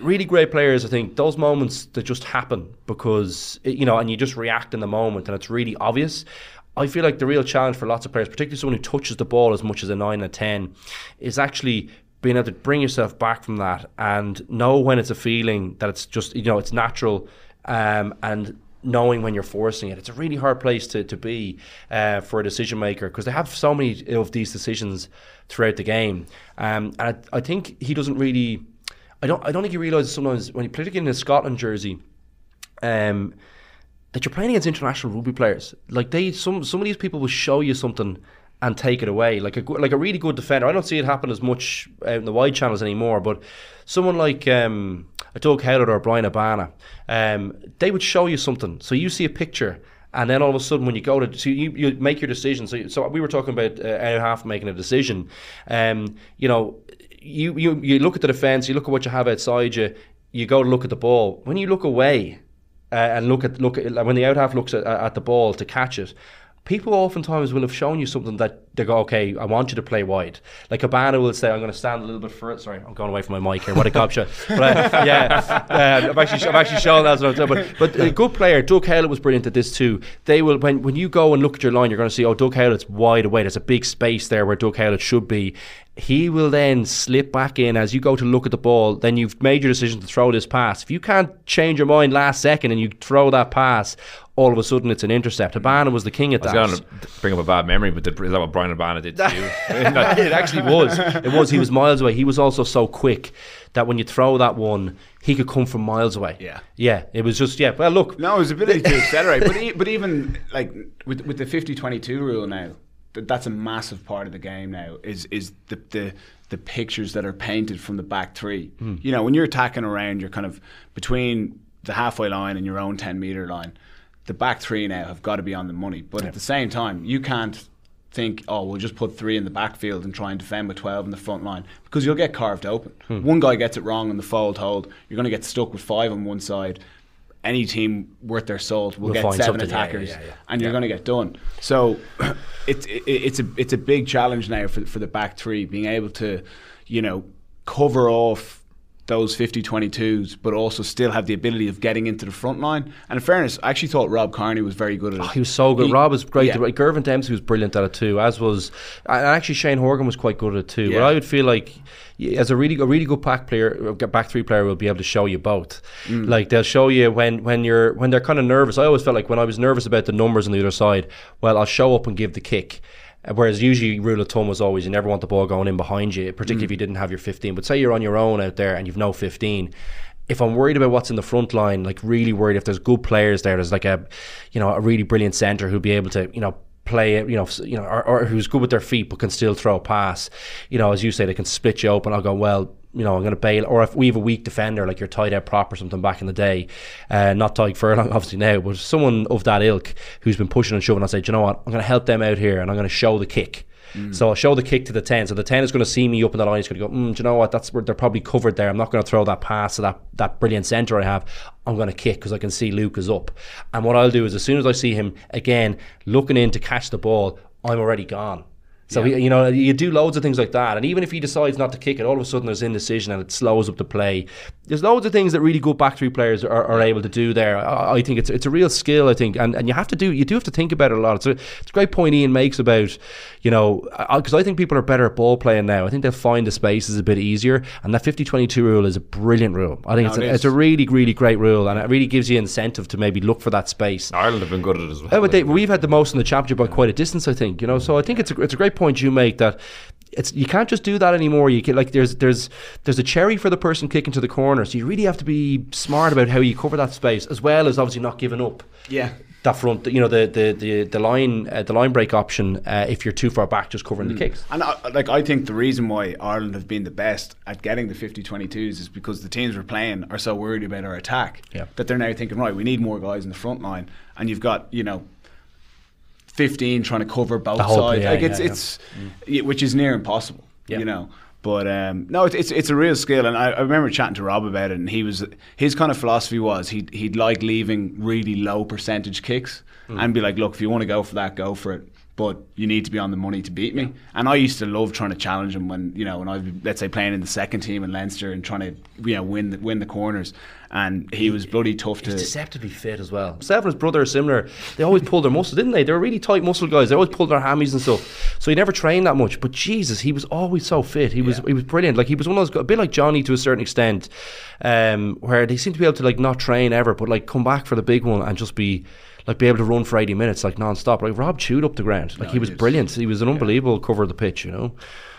really great players, I think those moments that just happen because it, you know, and you just react in the moment, and it's really obvious. I feel like the real challenge for lots of players, particularly someone who touches the ball as much as a nine and a ten, is actually being able to bring yourself back from that and know when it's a feeling that it's just you know it's natural, um, and knowing when you're forcing it. It's a really hard place to, to be uh, for a decision maker because they have so many of these decisions throughout the game. Um, and I, I think he doesn't really. I don't. I don't think he realizes sometimes when he particularly in a Scotland jersey, um, that you're playing against international rugby players. Like they, some some of these people will show you something and take it away. Like a like a really good defender. I don't see it happen as much out in the wide channels anymore. But someone like um, a Doug Howlett or Bryan Habana, um, they would show you something. So you see a picture. And then all of a sudden, when you go to, so you, you make your decision. So, so we were talking about uh, half making a decision. Um, you know, you, you you look at the defence, you look at what you have outside you, you go to look at the ball. When you look away uh, and look at look at when the out half looks at, at the ball to catch it, people oftentimes will have shown you something that they go, okay, I want you to play wide. Like Habana will say, I'm going to stand a little bit further. Sorry, I'm going away from my mic here. What a gobshot. But uh, yeah, uh, I've actually, I've actually shown that. What I'm. But, but a good player, Doug Howlett was brilliant at this too. They will, when, when you go and look at your line, you're going to see, oh, Doug Howlett's wide away. There's a big space there where Doug Howlett should be. He will then slip back in as you go to look at the ball. Then you've made your decision to throw this pass. If you can't change your mind last second and you throw that pass, all of a sudden it's an intercept. Habana was the king at I that. was going to bring up a bad memory, but did, is that what Bryan Habana did to you? it actually was. It was. He was miles away. He was also so quick that when you throw that one, he could come from miles away. Yeah. Yeah. It was just yeah. Well, look. No, his ability to accelerate, but e- but even like with with the 50-22 rule now, th- that's a massive part of the game now. Is is the the the pictures that are painted from the back three. Hmm. You know, when you're attacking around, you're kind of between the halfway line and your own ten meter line. The back three now have got to be on the money, but at the same time, you can't think, oh, we'll just put three in the backfield and try and defend with 12 in the front line because you'll get carved open. Hmm. One guy gets it wrong in the fold hold, you're going to get stuck with five on one side. Any team worth their salt will Will get seven something, yeah, yeah, attackers, yeah, yeah. and you're going to get done. So it's it, it's a it's a big challenge now for for the back three being able to, you know, cover off those 50-22s, but also still have the ability of getting into the front line. And in fairness, I actually thought Rob Kearney was very good at it. Oh, he was so good. He- Rob was great. yeah. Girvan Dempsey was brilliant at it too, as was and actually Shane Horgan was quite good at it too. But I would feel like as a really a really good back player, back three player will be able to show you both. Mm. Like they'll show you when when you're when they're kind of nervous. I always felt like when I was nervous about the numbers on the other side, well, I'll show up and give the kick. Whereas usually rule of thumb was always you never want the ball going in behind you, particularly mm. if you didn't have your 15. But say you're on your own out there and you've no 15. If I'm worried about what's in the front line, like really worried if there's good players there, there's like a, you know, a really brilliant centre who'll be able to, you know, play it, you know, you know, or, or who's good with their feet but can still throw a pass. You know, as you say, they can split you open. I'll go well. You know, I'm going to bail. Or if we have a weak defender, like you're tied out prop or something back in the day, uh, not Tadhg Furlong obviously now, but someone of that ilk who's been pushing and shoving, I'll say, you know what? I'm going to help them out here, and I'm going to show the kick. So I'll show the kick to the 10. So the 10 is going to see me up in the line. He's going to go, mm, do you know what? That's where they're probably covered there. I'm not going to throw that pass to that, that brilliant centre I have. I'm going to kick because I can see Luke is up. And what I'll do is as soon as I see him again looking in to catch the ball, I'm already gone. So he, you know you do loads of things like that, and even if he decides not to kick it, all of a sudden there's indecision and it slows up the play. There's loads of things that really good back three players are, are able to do there. I, I think it's it's a real skill. I think, and, and you have to do you do have to think about it a lot. It's a, it's a great point Ian makes about you know because I think people are better at ball playing now. I think they'll find the spaces a bit easier, and that 50-22 rule is a brilliant rule. I think No, it's it a, it's a really really great rule, and it really gives you incentive to maybe look for that space. Ireland have been good at it as oh, well. Yeah, but they, we've had the most in the championship by quite a distance, I think. You know, so I think it's a, it's a great point you make that it's you can't just do that anymore. You can like there's there's there's a cherry for the person kicking to the corner, so you really have to be smart about how you cover that space, as well as obviously not giving up Yeah. that front. You know, the the the, the line uh, the line break option uh, if you're too far back, just covering the kicks. And I, like I think the reason why Ireland have been the best at getting the 50-22s is because the teams we're playing are so worried about our attack Yeah. that they're now thinking right we need more guys in the front line and you've got you know 15 trying to cover both whole- sides. yeah, like it's yeah. it's which is near impossible Yeah. you know? But um, no, it's, it's it's a real skill, and I, I remember chatting to Rob about it, and he was his kind of philosophy was he'd he'd like leaving really low percentage kicks, and be like, look, if you want to go for that, go for it, but you need to be on the money to beat me. And I used to love trying to challenge him when you know when I was let's say playing in the second team in Leinster and trying to you know win the, win the corners, and he was bloody tough to. He's deceptively fit as well. Himself and his brother are similar. They always pulled their muscles, didn't they? They were really tight muscle guys. They always pulled their hammies and stuff. So he never trained that much. But Jesus, he was always so fit. He was he was brilliant. Like he was one of those gu- a bit like Johnny to a certain extent, um, where they seem to be able to like not train ever, but like come back for the big one and just be. Like be able to run for eighty minutes like non-stop. Like Rob chewed up the ground. Like he was brilliant. He was an unbelievable cover of the pitch. You know.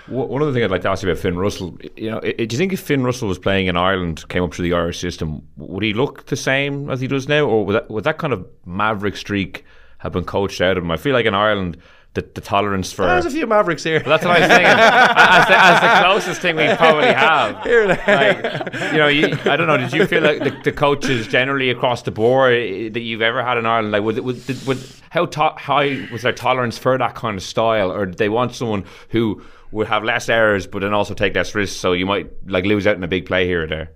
One other thing I'd like to ask you about Finn Russell, you know, do you think if Finn Russell was playing in Ireland, came up through the Irish system, would he look the same as he does now, or would that, would that kind of maverick streak have been coached out of him? I feel like in Ireland, the, the tolerance for There's a few Mavericks here. Well, that's what I was thinking. as, the, as the closest thing we probably have. Like, you know, you, I don't know. Did you feel like the, the coaches generally across the board eh, that you've ever had in Ireland, like, would, would, did- would how to, high was their tolerance for that kind of style, or did they want someone who would have less errors but then also take less risks, so you might like lose out in a big play here or there?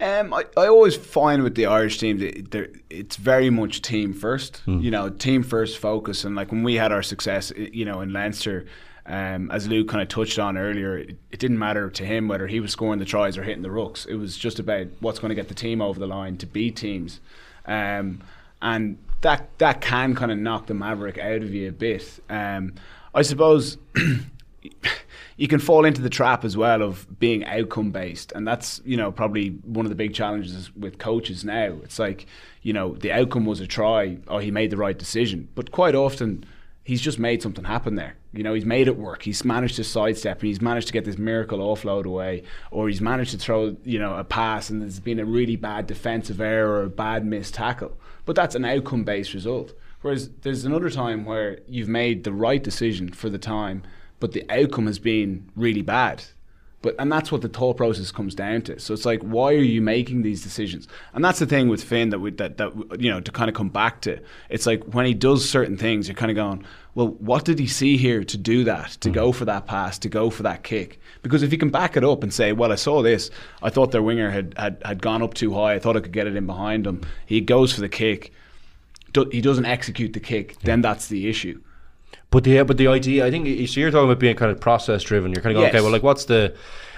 Um, I, I always find with the Irish team that it's very much team first. You know, team first focus. And like when we had our success, you know, in Leinster, um, as Luke kind of touched on earlier, it, it didn't matter to him whether he was scoring the tries or hitting the rucks. It was just about what's going to get the team over the line to beat teams. Um, and that that can kind of knock the maverick out of you a bit. Um, I suppose you can fall into the trap as well of being outcome based and that's you know probably one of the big challenges with coaches now. It's like you know the outcome was a try or he made the right decision. But quite often he's just made something happen there. You know he's made it work. He's managed to sidestep and he's managed to get this miracle offload away or he's managed to throw you know a pass and there's been a really bad defensive error or a bad missed tackle. But that's an outcome based result. Whereas there's another time where you've made the right decision for the time, but the outcome has been really bad. But and that's what the thought process comes down to. So it's like, why are you making these decisions? And that's the thing with Finn that we, that that you know to kind of come back to. It's like when he does certain things, you're kind of going, well, what did he see here to do that, to hmm. go for that pass, to go for that kick? Because if you can back it up and say, well, I saw this, I thought their winger had had, had gone up too high, I thought I could get it in behind him. He goes for the kick. Do, he doesn't execute the kick, then that's the issue. But the but the idea, I think, you- so you're talking about being kind of process driven. You're kind of going, Yes. okay, well, like, what's the,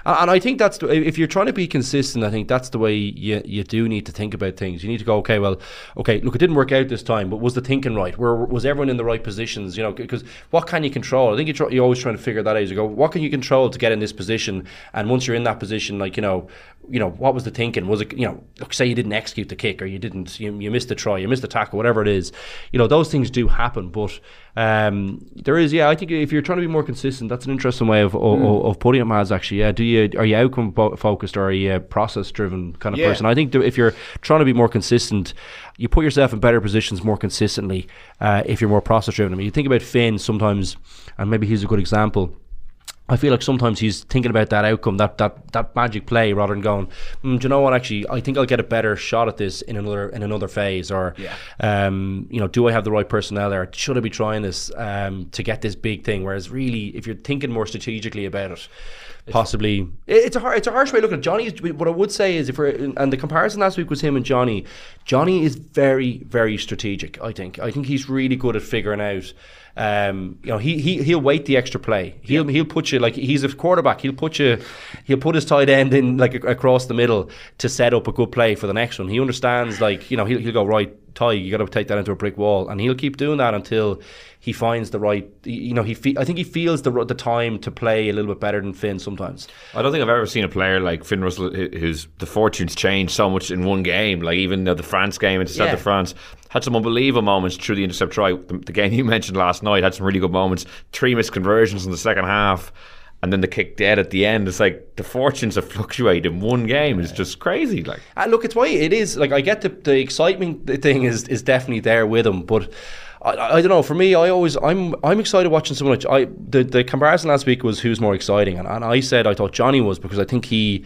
and and I think that's the, if you're trying to be consistent, I think that's the way you you do need to think about things. You need to go, okay, well, okay, look, it didn't work out this time, but was the thinking right? Where was everyone in the right positions? You know, because what can you control? I think you're, try, you're always trying to figure that out. You go, what can you control to get in this position? And once you're in that position, like you know, you know, what was the thinking? Was it, you know, look, say you didn't execute the kick or you didn't, you, you missed the try, you missed the tackle, whatever it is. You know, those things do happen, but um, there is, yeah, I think if you're trying to be more consistent, that's an interesting way of of, of putting it, Maz. Actually, yeah. Do you are you outcome focused or are you a process driven kind of Yeah. person? I think that if you're trying to be more consistent, you put yourself in better positions more consistently. Uh, if you're more process driven, I mean, you think about Finn sometimes, and maybe he's a good example. I feel like sometimes he's thinking about that outcome, that that, that magic play, rather than going, mm, do you know what? Actually, I think I'll get a better shot at this in another in another phase, or Yeah. um, you know, do I have the right personnel there? Should I be trying this um, to get this big thing? Whereas, really, if you're thinking more strategically about it, possibly it- it's a hard, it's a harsh way of looking at Johnny. is- What I would say is, if we're and the comparison last week was him and Johnny. Johnny is very very strategic. I think I think he's really good at figuring out. Um, you know, he he he'll wait the extra play. He'll he'll put you like he's a quarterback. He'll put you, he'll put his tight end in like across the middle to set up a good play for the next one. He understands like you know he'll he'll go right. Ty, you got to take that into a brick wall, and he'll keep doing that until he finds the right. You know, he fe- I think he feels the the time to play a little bit better than Finn sometimes. I don't think I've ever seen a player like Finn Russell who- who's the fortunes changed so much in one game. Like even the, the France game at the Stade Yeah. de France had some unbelievable moments through the intercept try. The, the game you mentioned last night had some really good moments. Three missed conversions in the second half. And then the kick dead at the end. It's like the fortunes have fluctuated in one game. It's just crazy. Like Uh, look, it's why it is like I get the the excitement thing is is definitely there with him, but. I, I don't know. For me, I always I'm I'm excited watching someone. Like, I the the comparison last week was who's more exciting, and, and I said I thought Johnny was because I think he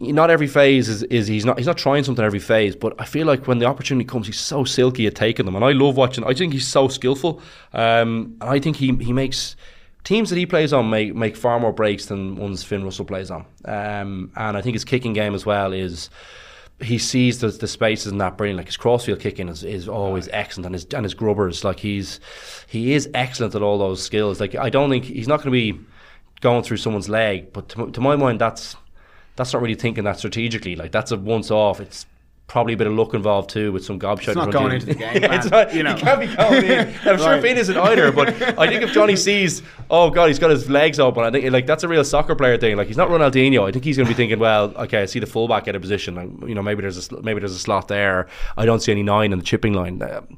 not every phase is, is he's not he's not trying something every phase, but I feel like when the opportunity comes, he's so silky at taking them, and I love watching. I think he's so skillful, um, and I think he he makes teams that he plays on make make far more breaks than ones Finn Russell plays on, um, and I think his kicking game as well is. He sees the, the spaces in that brilliant. Like his crossfield kicking is, is always excellent, and his and his grubbers like he's he is excellent at all those skills. Like I don't think he's not going to be going through someone's leg, but to, to my mind, that's that's not really thinking that strategically. Like that's a once off. It's probably a bit of luck involved too with some gobshite. It's not going into the game it's not, you know. can't be going in. I'm sure Finn isn't either. But I think if Johnny sees, oh god, he's got his legs open. I think like that's a real soccer player thing. Like he's not Ronaldinho. I think he's going to be thinking, well, okay, I see the fullback at a position. And, you know, maybe there's a maybe there's a slot there. I don't see any nine in the chipping line. Um,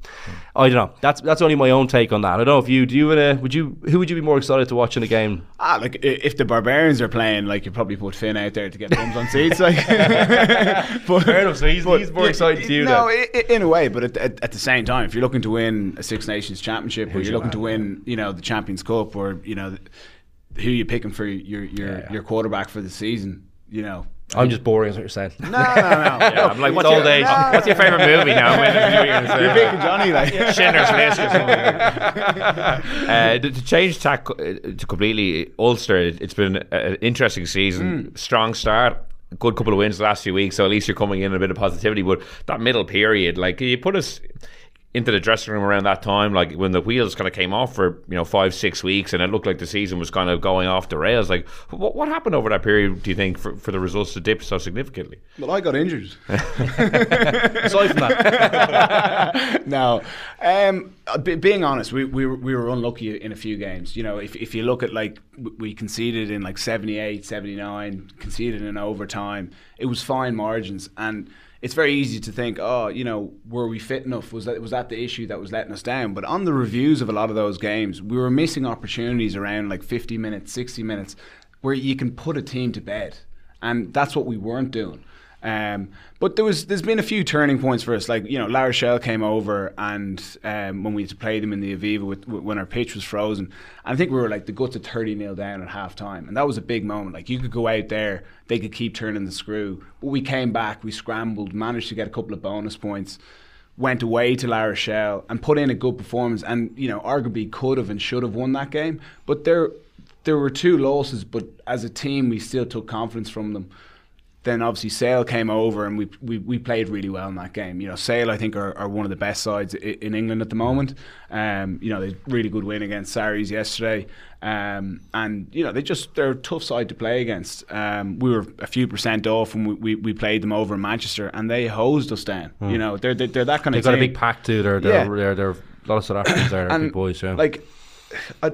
I don't know. That's that's only my own take on that. I don't know if you do. You uh, would you? Who would you be more excited to watch in the game? Ah, like if the barbarians are playing, like you probably put Finn out there to get bums on seats, like. but, Fair enough. So he's, he's more yeah, excited to you. No, then. i- i- in a way, but at, at, at the same time, if you're looking to win a Six Nations championship, or you're your looking to man, win, you know, the Champions Cup, or you know, who you picking for your your, your quarterback for the season, you know. I'm just boring, is what you're saying. No, no, no. Yeah, I'm like, It's what's old your, age. what's your favorite movie now? When you're gonna You're that. picking Johnny, like. Schindler's List or something. uh, to, to change tack uh, to completely Ulster, it- it's been an interesting season. Strong start. Good couple of wins the last few weeks, so at least you're coming in a bit of positivity. But that middle period, like you put us into the dressing room around that time, like when the wheels kind of came off for you know five six weeks, and it looked like the season was kind of going off the rails. Like what, what happened over that period? Do you think for, for the results to dip so significantly? Well, I got injured. Aside from that, no, um, being honest, we, we were, we were unlucky in a few games. You know, if if you look at like we conceded in like 78, 79, conceded in overtime, it was fine margins, and it's very easy to think, oh, you know, were we fit enough? Was that was that the issue that was letting us down? But on the reviews of a lot of those games, we were missing opportunities around like 50 minutes, 60 minutes, where you can put a team to bed, and that's what we weren't doing. Um, but there was there's been a few turning points for us. Like you know, La Rochelle came over, and um, when we had to play them in the Aviva with, with, when our pitch was frozen, I think we were like the guts of thirty 0 down at half time, and that was a big moment. Like you could go out there, they could keep turning the screw, but we came back, we scrambled, managed to get a couple of bonus points. Went away to La Rochelle and put in a good performance, and you know arguably could have and should have won that game. But there, there were two losses, but as a team, we still took confidence from them then obviously Sale came over and we, we, we played really well in that game. You know, Sale I think are, are one of the best sides in England at the moment. Um, you know, they really good win against Sarries yesterday, um, and you know they just they're a tough side to play against. Um, we were a few percent off when we, we, we, played them over in Manchester, and they hosed us down. Mm. You know, they're, they're, they're that kind They've of. They've got a big pack too. They're they're, yeah. they're, they're, a lot of South Africans there, and big boys. Yeah, like. I,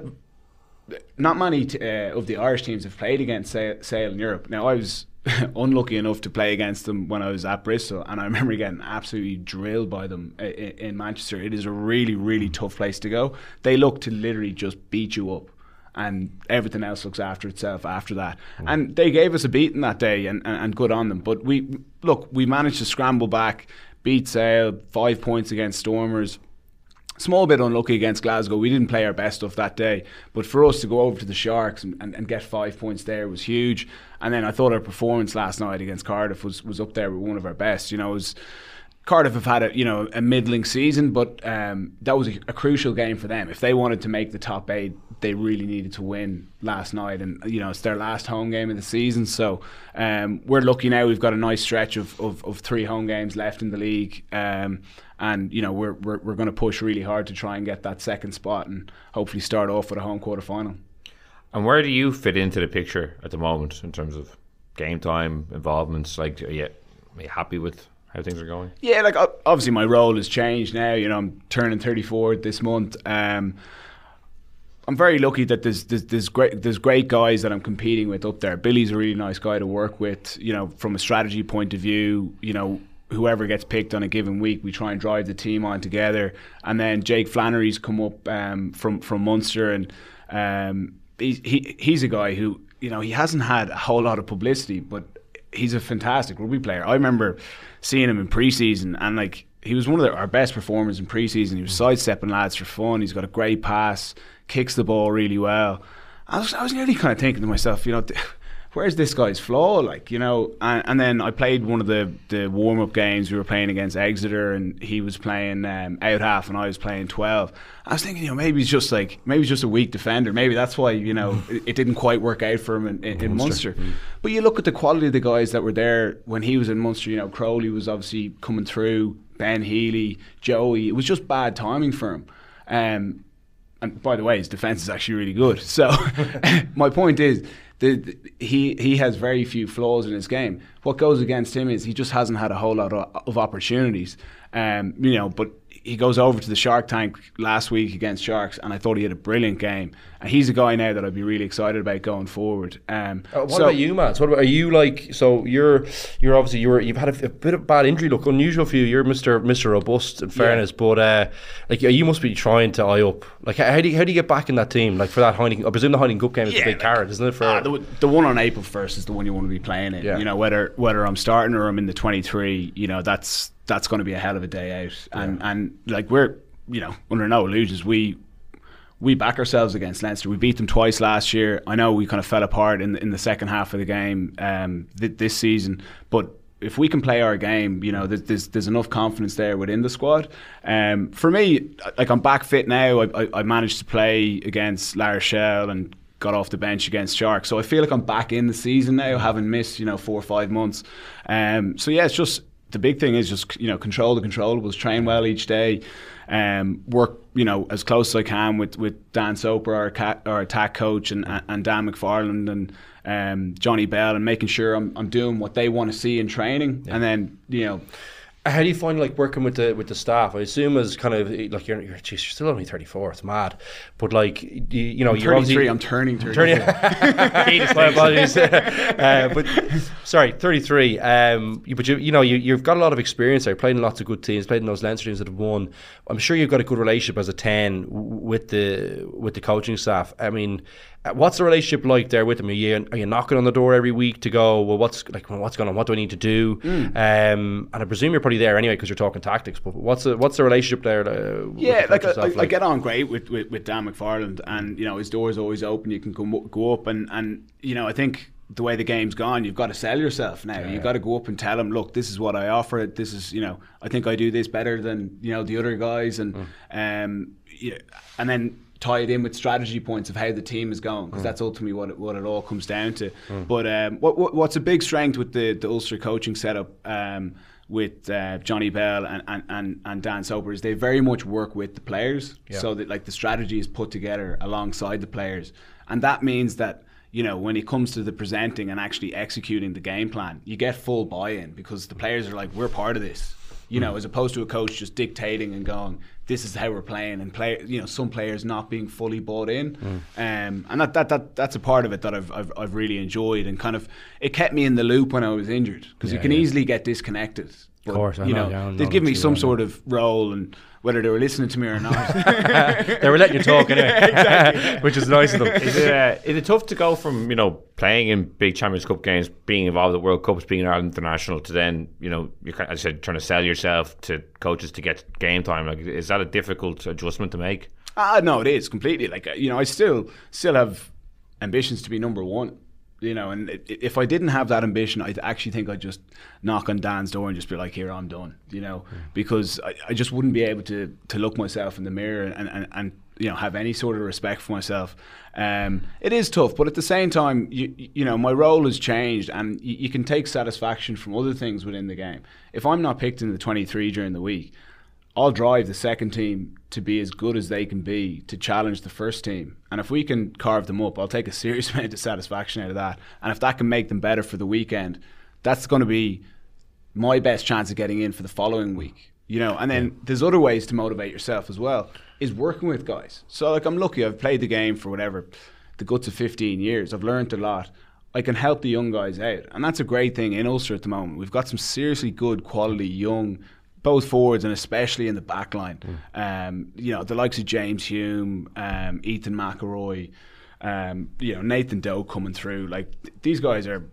not many t- uh, of the Irish teams have played against Sale in Europe. Now I was unlucky enough to play against them when I was at Bristol, and I remember getting absolutely drilled by them in, in Manchester. It is a really, really tough place to go. They look to literally just beat you up and everything else looks after itself after that. Mm. And they gave us a beating that day, and, and, and, good on them. But we look, we managed to scramble back, beat Sale, five points against Stormers. Small bit unlucky against Glasgow. We didn't play our best stuff that day, but for us to go over to the Sharks and, and, and get five points there was huge. And then I thought our performance last night against Cardiff was, was up there with one of our best. You know, it was Cardiff have had a you know a middling season, but um, that was a, a, crucial game for them. If they wanted to make the top eight, they really needed to win last night, and you know it's their last home game of the season. So um, we're lucky now. We've got a nice stretch of, of, of three home games left in the league, um, and you know we're we're, we're going to push really hard to try and get that second spot and hopefully start off with a home quarter final. And where do you fit into the picture at the moment in terms of game time involvements? Like, are you, are you happy with how things are going? Yeah, like obviously my role has changed now. You know, I'm turning 34 this month. Um, I'm very lucky that there's, there's, there's great there's great guys that I'm competing with up there. Billy's a really nice guy to work with. You know, from a strategy point of view, you know, whoever gets picked on a given week, we try and drive the team on together. And then Jake Flannery's come up um, from from Munster, and um, he's he, he's a guy who you know he hasn't had a whole lot of publicity, but he's a fantastic rugby player. I remember seeing him in preseason and like he was one of the, our best performers in preseason. He was mm. sidestepping lads for fun. He's got a great pass, kicks the ball really well. I was, I was nearly kind of thinking to myself, you know, where's this guy's flaw? Like, you know, and, and then I played one of the, the warm up games. We were playing against Exeter, and he was playing um, out half, and I was playing 12. I was thinking, you know, maybe he's just like, maybe he's just a weak defender. Maybe that's why, you know, it, it didn't quite work out for him in, in, in Munster. Munster. Mm. But you look at the quality of the guys that were there when he was in Munster, you know, Crowley was obviously coming through, Ben Healy, Joey. It was just bad timing for him. Um, and by the way, his defense is actually really good. So my point is, the, he he has very few flaws in his game. What goes against him is he just hasn't had a whole lot of, of opportunities. Um, you know, but he goes over to the Shark Tank last week against Sharks, and I thought he had a brilliant game. And he's a guy now that I'd be really excited about going forward. Um, uh, what so, about you, Matt? What about, are you like? So you're you're obviously you're you've had a, a, bit of bad injury look, unusual for you. You're Mister Mister Robust, in fairness, yeah. but uh, like you must be trying to eye up. Like how do you, how do you get back in that team? Like for that Heineken, I presume the Heineken Cup game is yeah, a big like, carrot, isn't it? For uh, the, the one on April first is the one you want to be playing in. Yeah. You know whether whether I'm starting or I'm in the 23. You know that's that's going to be a hell of a day out. And yeah. and like we're you know under no illusions we we back ourselves against Leinster. We beat them twice last year. I know we kind of fell apart in the, in the second half of the game um, th- this season, but if we can play our game, you know, there's there's enough confidence there within the squad. Um, for me, like I'm back fit now. I, I, I managed to play against La Rochelle and got off the bench against Sharks. So I feel like I'm back in the season now, having missed you know four or five months. Um, so yeah, it's just the big thing is just you know control the controllables, train well each day, um, work you know as close as I can with, with Dan Soper, our, cat, our attack coach, and and Dan McFarland and um, Johnny Bell, and making sure I'm I'm doing what they want to see in training, yeah. and then you know how do you find like working with the with the staff? I assume as kind of like you're you're, geez, you're still only thirty four. It's mad, but like you, you know, I'm you're 33. I'm turning 33. My apologies. uh, but sorry, thirty three. Um, but you you know you you've got a lot of experience there. Played in lots of good teams. Played in those Leinster teams that have won. I'm sure you've got a good relationship as a ten with the with the coaching staff. I mean, What's the relationship like there with him? Are you are you knocking on the door every week to go? Well, what's like well, what's going on? What do I need to do? Mm. Um, and I presume you're probably there anyway because you're talking tactics. But what's the what's the relationship there? Uh, Yeah, the like I, staff I, get on great with, with, with Dan McFarland, and you know his door's always open. You can go go up, and and you know I think the way the game's gone, you've got to sell yourself now. You've got to go up and tell him, look, this is what I offer. This is you know I think I do this better than you know the other guys, and um, yeah, and then tie it in with strategy points of how the team is going because that's ultimately what it, what it all comes down to. But um, what, what what's a big strength with the the Ulster coaching setup um, with uh, Johnny Bell and, and, and, and Dan Soper is they very much work with the players. So that like the strategy is put together alongside the players. And that means that you know when it comes to the presenting and actually executing the game plan you get full buy-in because the players are like we're part of this you know, as opposed to a coach just dictating and going, "This is how we're playing," and play, you know, some players not being fully bought in, um, and that, that that that's a part of it that I've, I've I've really enjoyed, and kind of it kept me in the loop when I was injured because you can yeah. easily get disconnected. But, course, I you know, know, yeah, they'd give me some sort of role, and whether they were listening to me or not. they were letting you talk anyway, which is nice of them. Is it, uh, is it tough to go from you know playing in big Champions Cup games, being involved at World Cups, being an Ireland international, to then you know you kind as I said trying to sell yourself to coaches to get game time? Like, is that a difficult adjustment to make? Ah, no, it is completely. Like uh, you know, I still still have ambitions to be number one. You know, and if I didn't have that ambition, I actually think I'd just knock on Dan's door and just be like, "Here, I'm done." You know, because I, I just wouldn't be able to to look myself in the mirror and, and, and you know have any sort of respect for myself. Um, it is tough, but at the same time, you you know, my role has changed, and you, you can take satisfaction from other things within the game. If I'm not picked in the 23 during the week, I'll drive the second team to be as good as they can be to challenge the first team. And if we can carve them up, I'll take a serious amount of satisfaction out of that. And if that can make them better for the weekend, that's going to be my best chance of getting in for the following week. You know, and then there's other ways to motivate yourself as well. Is working with guys. So like I'm lucky. I've played the game for whatever the guts of 15 years. I've learned a lot. I can help the young guys out, and that's a great thing in Ulster at the moment. We've got some seriously good quality young both forwards and especially in the back line. Um, you know, the likes of James Hume, um, Ethan McIlroy, um, you know, Nathan Doak coming through. Like th- these guys are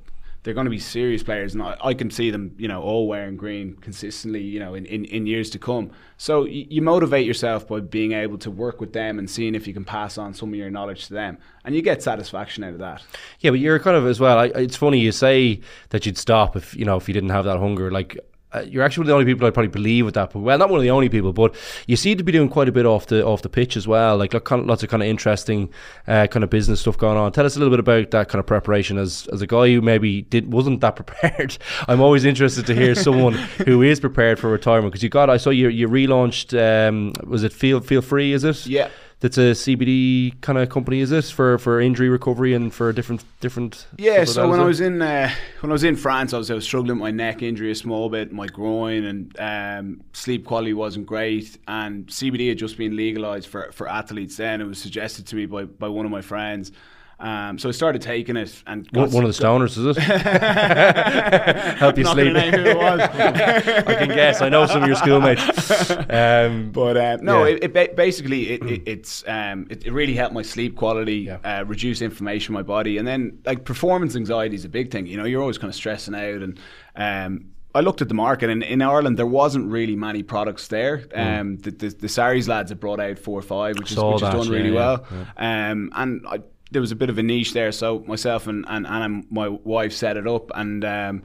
they're going to be serious players and I, I can see them, you know, all wearing green consistently, you know, in, in, in years to come. So y- you motivate yourself by being able to work with them and seeing if you can pass on some of your knowledge to them. And you get satisfaction out of that. Yeah, but you're kind of as well. I, it's funny you say that you'd stop if you know if you didn't have that hunger. Like uh, you're actually one of the only people I probably believe with that. But well, not one of the only people, but you seem to be doing quite a bit off the off the pitch as well. Like look, kind of, lots of kind of interesting uh, kind of business stuff going on. Tell us a little bit about that kind of preparation as as a guy who maybe did wasn't that prepared. I'm always interested to hear someone who is prepared for retirement because you got. I saw you you relaunched. Um, was it Feel Feel Free? Is it? Yeah. That's a CBD kind of company, is it for, for injury recovery and for different different? Yeah, so that, when I it? was in uh, when I was in France, I was, I was struggling with my neck injury a small bit, my groin, and um, sleep quality wasn't great. And CBD had just been legalized for, for athletes. Then it was suggested to me by, by one of my friends. Um, so I started taking it, and one, one of the stoners, is it? Help you Not sleep. name who it was. I can guess. I know some of your schoolmates. Um, But uh, no, Yeah. it, it basically it, it, it's um, it, really helped my sleep quality, uh, reduce inflammation in my body, and then like performance anxiety is a big thing. You know, you're always kind of stressing out, and um, I looked at the market, and in Ireland there wasn't really many products there. Um, the, the the Saris lads have brought out four or five, which is which done really yeah, well, um, and I, there was a bit of a niche there. So myself and and, and my wife set it up, and. Um,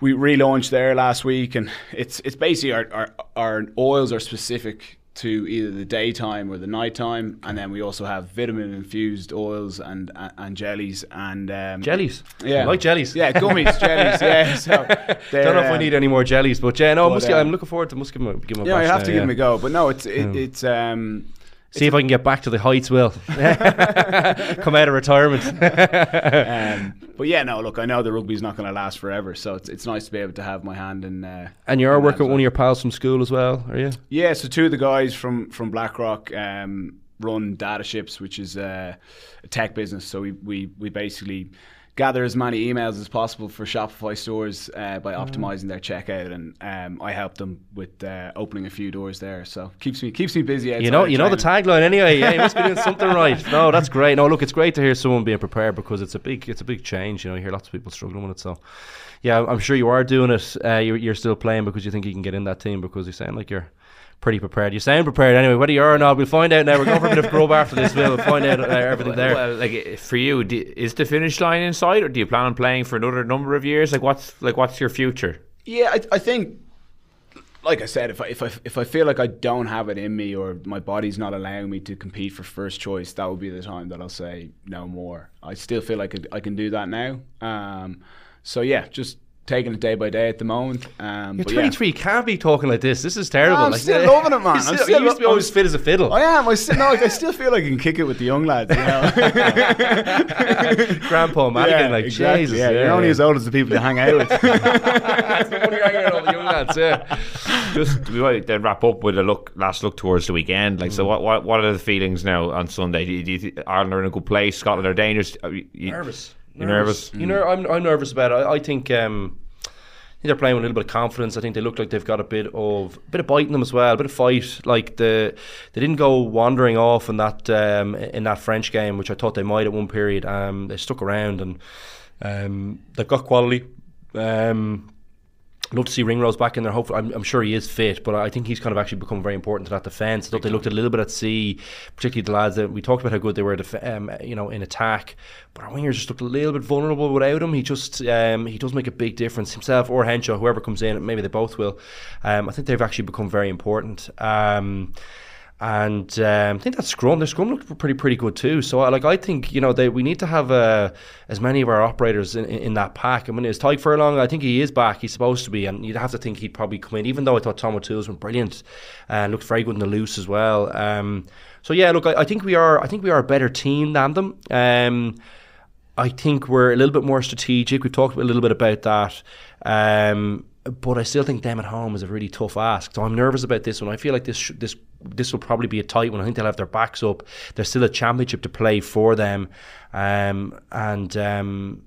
we relaunched there last week, and it's it's basically our, our our oils are specific to either the daytime or the nighttime, and then we also have vitamin infused oils and and, and jellies and um, jellies. Yeah, I like jellies. Yeah, gummies, jellies. Yeah, so Don't know if I um, need any more jellies, but yeah, no, but, get- I'm um, looking forward to. Must give them, a- give them a Yeah, I have now, to give yeah. them a go, but no, it's it, Yeah. it's um. See if I can get back to the heights, Will. Come out of retirement. um, but yeah, no. Look, I know the rugby's not going to last forever, so it's it's nice to be able to have my hand in. Uh, and you are working with one of your pals from school as well, are you? Yeah, so two of the guys from from Blackrock um, run data ships, which is uh, a tech business. So we we, we basically gather as many emails as possible for Shopify stores uh, by optimizing their checkout, and um, I help them with uh, opening a few doors there. So keeps me keeps me busy. You know, you know the tagline anyway. Yeah, you must be doing something right. No, that's great. No, look, it's great to hear someone being prepared because it's a big, it's a big change. You know, you hear lots of people struggling with it. So, yeah, I'm sure you are doing it. Uh, you're, you're still playing because you think you can get in that team because you sound like you're pretty prepared. You sound prepared anyway. Whether you are or not, we'll find out now. We're going for a bit of grub after this. We'll find out uh, everything there. Well, like for you, do, is the finish line in sight, or do you plan on playing for another number of years? Like, what's like what's your future? Yeah, I, I think, like I said, if I, if I if I feel like I don't have it in me or my body's not allowing me to compete for first choice, that would be the time that I'll say no more. I still feel like I, I can do that now. Um, so yeah, just taking it day by day at the moment. Um, You're but yeah. 23. Can't be talking like this. This is terrible. I'm Like, still loving it, man. You I'm still- still you used to be always fit as a fiddle. I am. I still, no, like, I still feel like I can kick it with the young lads. You know? Grandpa Madigan, like exactly, Jesus. Yeah, you're only as old as the people you hang out with. That's the one you're hanging out with the young lads, yeah. Just we might then wrap up with a look, last look towards the weekend. Like, so what, what, what are the feelings now on Sunday? Do you, do you think Ireland are in a good place? Scotland are dangerous. Are you, you- nervous. You're nervous. You know, I'm, I'm nervous about it. I, I think um, they're playing with a little bit of confidence. I think they look like they've got a bit of a bit of bite in them as well, a bit of fight. Like the they didn't go wandering off in that um, in that French game, which I thought they might at one period. Um, they stuck around and um, they've got quality. Um, love to see Ringrose back in there. Hopefully, I'm, I'm sure he is fit, but I think he's kind of actually become very important to that defence. I thought they looked a little bit at sea, particularly the lads that we talked about how good they were, def- um, you know, in attack. But our wingers just looked a little bit vulnerable without him. He just um, he does make a big difference himself or Henshaw, whoever comes in. Maybe they both will. Um, I think they've actually become very important. And um, I think that scrum, their scrum looked pretty pretty good too. So, I like, I think you know they we need to have uh, as many of our operators in, in, in that pack. I mean, is Tadhg Furlong? I think he is back. He's supposed to be, and you'd have to think he'd probably come in. Even though I thought Tom O'Toole's been brilliant and looked very good in the loose as well. Um, so yeah, look, I, I think we are. I think we are a better team than them. Um, I think we're a little bit more strategic. We've talked a little bit about that. Um, but I still think them at home is a really tough ask. So I'm nervous about this one. I feel like this sh- this this will probably be a tight one. I think they'll have their backs up. There's still a championship to play for them, um, and um,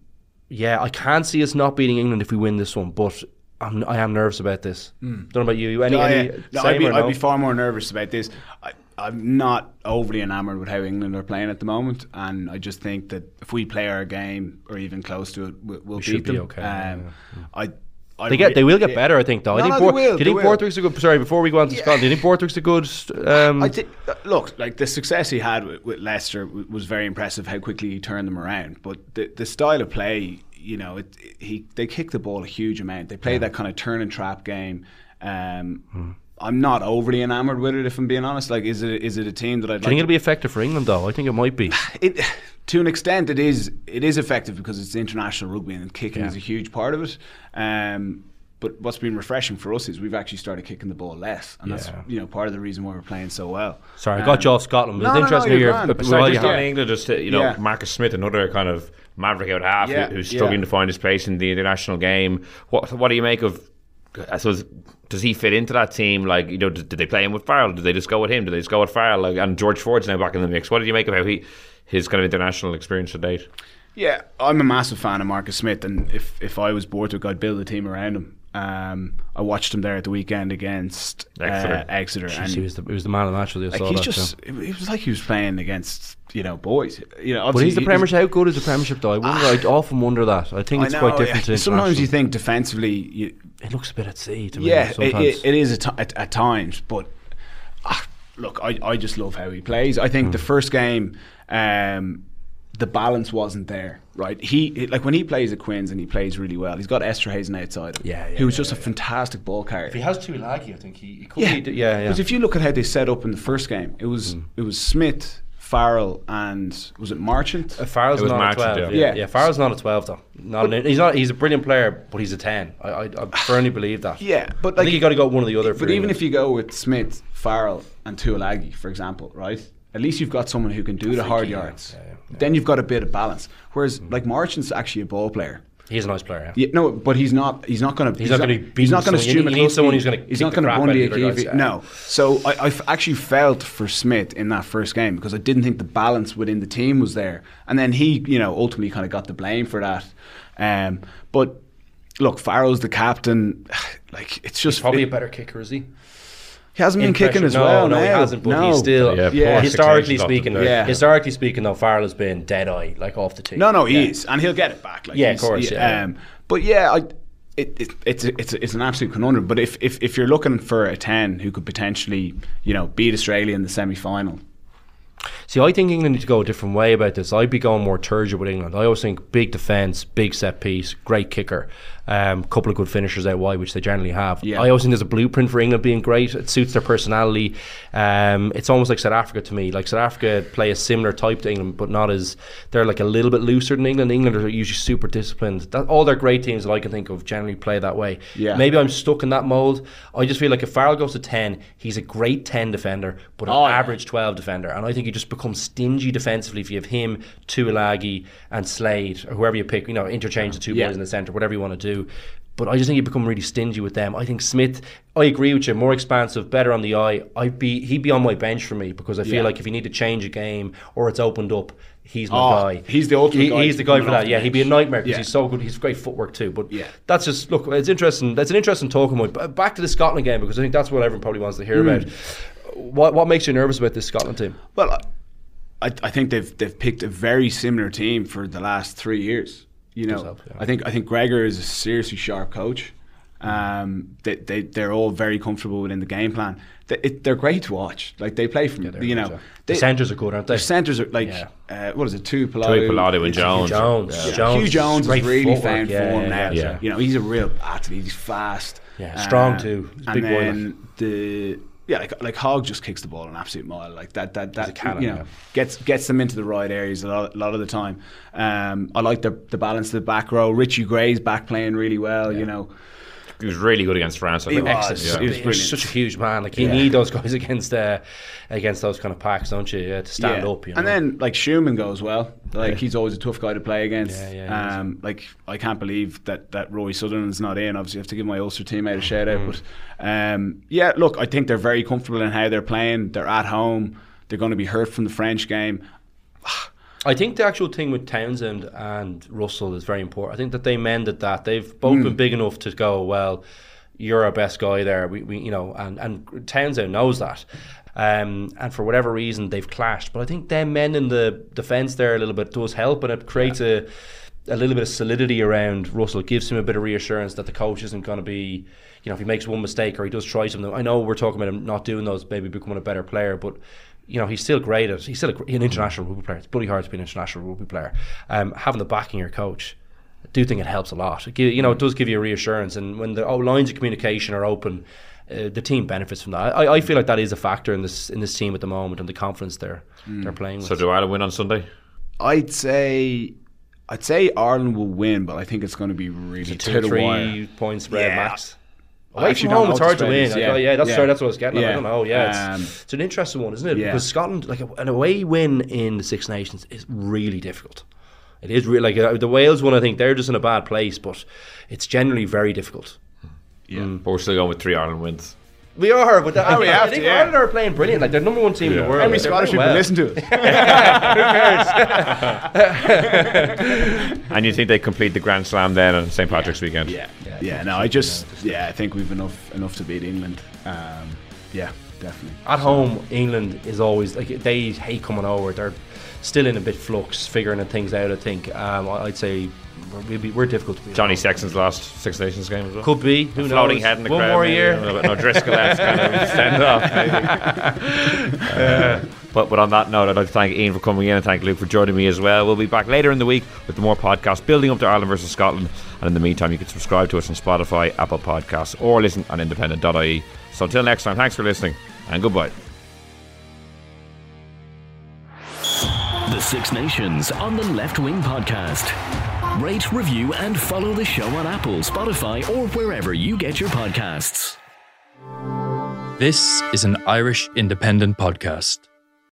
yeah, I can't see us not beating England if we win this one. But I'm, I am nervous about this. Don't know about you. Any, No, any yeah. No, I'd, be, or I'd be far more nervous about this. I, I'm not overly enamoured with how England are playing at the moment, and I just think that if we play our game or even close to it, we'll, we'll We beat should be them. okay, Um, I, I They get, they will get yeah. better, I think. Though I No, think no, Port- they will, do you think. Borthwick's a good? Sorry, before we go on to Scotland, do you think Borthwick's a good? Um, I think, uh, look, like the success he had with, with Leicester was very impressive. How quickly he turned them around, but the the style of play, you know, it, it- he they kick the ball a huge amount. They play that kind of turn and trap game. Um, Hmm. I'm not overly enamoured with it, if I'm being honest. Like, is it is it a team that I'd do you like? think it'll be effective for England, though? I think it might be. it to an extent it is it is effective because it's international rugby and kicking Yeah. is a huge part of it. Um, but what's been refreshing for us is we've actually started kicking the ball less, and that's you know part of the reason why we're playing so well. Sorry, I got you off Scotland. But no, it's no, no, interesting you're hear. grand. Sorry, while just you on have- England, just uh, you know, Yeah. Marcus Smith, another kind of maverick out half, Yeah, who- who's struggling yeah. to find his place in the international game. What what do you make of? I suppose does he fit into that team? Like you know, did, did they play him with Farrell? Did they just go with him? Did they just go with Farrell? Like, and George Ford's now back in the mix. What did you make of how he his kind of international experience to date? Yeah, I'm a massive fan of Marcus Smith, and if if I was Borthwick, I'd build a team around him. Um, I watched him there at the weekend against Exeter. Uh, Exeter, Jeez, and he was the he was the man of the match with like saw he's that, just yeah. it, it was like he was playing against you know boys. You know, But obviously he's the he- Premiership. How good is the Premiership, though? I wonder. I often wonder that. I think I it's know, quite different. yeah. to Sometimes you think defensively, you, it looks a bit at sea to me. yeah, it, it, it is at, at, at times, but ah, look, I, I just love how he plays. I Hmm. think the first game, um, the balance wasn't there. Right, he like when he plays at Quins and he plays really well. He's got Esterhuizen outside him, Yeah, yeah, who's yeah, just a fantastic ball carrier. If he has Tuilagi, I think he, he could yeah, be. Yeah, yeah. Because if you look at how they set up in the first game, it was Hmm. it was Smith, Farrell, and was it Marchant? Uh, Farrell's It was not Marchant, a twelve. yeah. Yeah. Yeah. yeah, Farrell's not a twelve though. Not an, he's not. He's a brilliant player, but he's a ten. I, I, I firmly believe that. Yeah, but I like think you got to go one or the other. But even if you go with Smith, Farrell, and Tuilagi, for example, right? At least you've got someone who can do the hard yeah, yards. yeah, yeah, Then you've got a bit of balance. Whereas, like Marchant's actually a ball player, He's a nice player. Yeah, no, but he's not. He's not going to. He's not gonna be He's not going to beaten, so you need- you need someone who's gonna He's not going to crap Bundy out the other. No. So I, I f- actually felt for Smith in that first game because I didn't think the balance within the team was there, and then he, you know, ultimately kind of got the blame for that. Um, but look, Farrell's the captain. Like it's just Probably it- a better kicker, is he? He hasn't been kicking as no, well. No, he now. hasn't. But no. he's still, Yeah, Yeah. historically speaking, off Yeah. historically speaking, though, Farrell has been dead eye, like off the tee. No, no, he Yeah. is, and he'll get it back. Like Yeah, of he's- course, yeah. Um, but yeah, I, it, it, it's a, it's a, it's an absolute conundrum. But if, if if you're looking for a ten who could potentially, you know, beat Australia in the semi final, See, I think England need to go a different way about this. I'd be going more turgid with England. I always think big defence, big set piece, great kicker, um, couple of good finishers out wide, which they generally have. Yeah. I always think there's a blueprint for England being great. It suits their personality. Um, it's almost like South Africa to me. Like South Africa play a similar type to England, but not as they're like a little bit looser than England. England are usually super disciplined. That, all their great teams that I can think of generally play that way. Yeah. Maybe I'm stuck in that mold. I just feel like if Farrell goes to ten, he's a great ten defender, but an Oh, average 12 defender. And I think you just become stingy defensively if you have him, Tuilagi, and Slade, or whoever you pick, you know, interchange the two Yeah. boys in the centre, whatever you want to do. But I just think you become really stingy with them. I think Smith, I agree with you, more expansive, better on the eye. I'd be he'd be on my bench for me because I feel Yeah. like if you need to change a game or it's opened up, he's my Oh, guy. he's the ultimate He- guy He's the guy for that. Yeah, he'd be a nightmare because Yeah. he's so good. He's great footwork too. But Yeah. that's just look. It's interesting. That's an interesting talking point. But back to the Scotland game because I think that's what everyone probably wants to hear Hmm. about. What what makes you nervous about this Scotland team? well, I, I think they've they've picked a very similar team for the last three years. You know, help, yeah. I think I think Gregor is a seriously sharp coach. Um, they, they they're all very comfortable within the game plan. They, it, they're great to watch. Like they play from they're you know yeah. they, The centres are good, aren't they? Their centres are like Yeah. uh, what is it? Tuipulotu, two Pilato and Jones. Jones. Yeah. Jones. Huw Jones great has really footwork. found Yeah, form yeah, now. yeah. You know, he's a real athlete. He's fast. Yeah, strong Uh, too. He's and big boy, then the yeah, like like Hogg just kicks the ball an absolute mile. Like that that that cannon, you know yeah. gets gets them into the right areas a lot, a lot of the time. Um, I like the the balance of the back row. Richie Gray's back playing really well. You know, He was really good against France. I He think. was. Excellent. He was brilliant. such a huge man. Like you Yeah. need those guys against uh, against those kind of packs, don't you? Yeah, to stand yeah. up. You know? And then like Schumann goes well. Like Yeah. he's always a tough guy to play against. Yeah, yeah, um, like I can't believe that that Rory Sutherland's not in. Obviously, I have to give my Ulster teammate a shout Mm. out. But um, yeah, look, I think they're very comfortable in how they're playing. They're at home. They're going to be hurt from the French game. I think the actual thing with Townsend and Russell is very important. I think that they mended that. They've both been big enough to go, well, you're our best guy there. We, we you know, and, and Townsend knows that. Um, and for whatever reason, they've clashed. But I think them mending the defence there a little bit does help, and it creates a a little bit of solidity around Russell. It gives him a bit of reassurance that the coach isn't going to be, you know, if he makes one mistake or he does try something. I know we're talking about him not doing those, maybe becoming a better player, but you know, he's still great at. He's still a, an international rugby player. It's bloody hard to be an international rugby player. Um, having the backing of your coach, I do think it helps a lot. It give, you know, it does give you a reassurance, and when the oh, lines of communication are open, uh, the team benefits from that. I, I feel like that is a factor in this in this team at the moment, and the confidence they're they're playing with. So do Ireland win on Sunday? I'd say. I'd say Ireland will win, but I think it's going to be really two or three wire. point spread Yeah. max. I Away from home, it's hard to win. is, Like, yeah. oh, yeah, that's Yeah. sorry, that's what I was getting. at. I Yeah. don't know. Yeah, it's, Um, it's an interesting one, isn't it? yeah. Because Scotland, like an away win in the Six Nations, is really difficult. It is really like uh, the Wales one. I think they're just in a bad place, but it's generally very difficult. Yeah. But we're still going with three Ireland wins. We are, but I, we I have think to, yeah. Ireland are playing brilliant. Like they're number one team in the world. How many They're Scottish people well. listen to us? Who cares? and you think they complete the Grand Slam then on St Patrick's weekend? Yeah, yeah. No, I just yeah, I think we've enough enough to beat England. Um, yeah, definitely. At home, England is always like they hate coming over. They're still in a bit flux, figuring things out. I think um, I'd say we're, be, we're difficult to beat. Johnny Sexton's last Six Nations game as well. could be who Floating knows? head in the One crowd. more maybe, year. a. No Driscoll kind of send off. maybe. Uh, but, but on that note, I'd like to thank Ian for coming in and thank Luke for joining me as well. We'll be back later in the week with more podcasts building up to Ireland versus Scotland. And in the meantime, you can subscribe to us on Spotify, Apple Podcasts, or listen on independent.ie. So until next time, thanks for listening and goodbye. The Six Nations on the Left Wing Podcast. Rate, review, and follow the show on Apple, Spotify, or wherever you get your podcasts. This is an Irish independent podcast.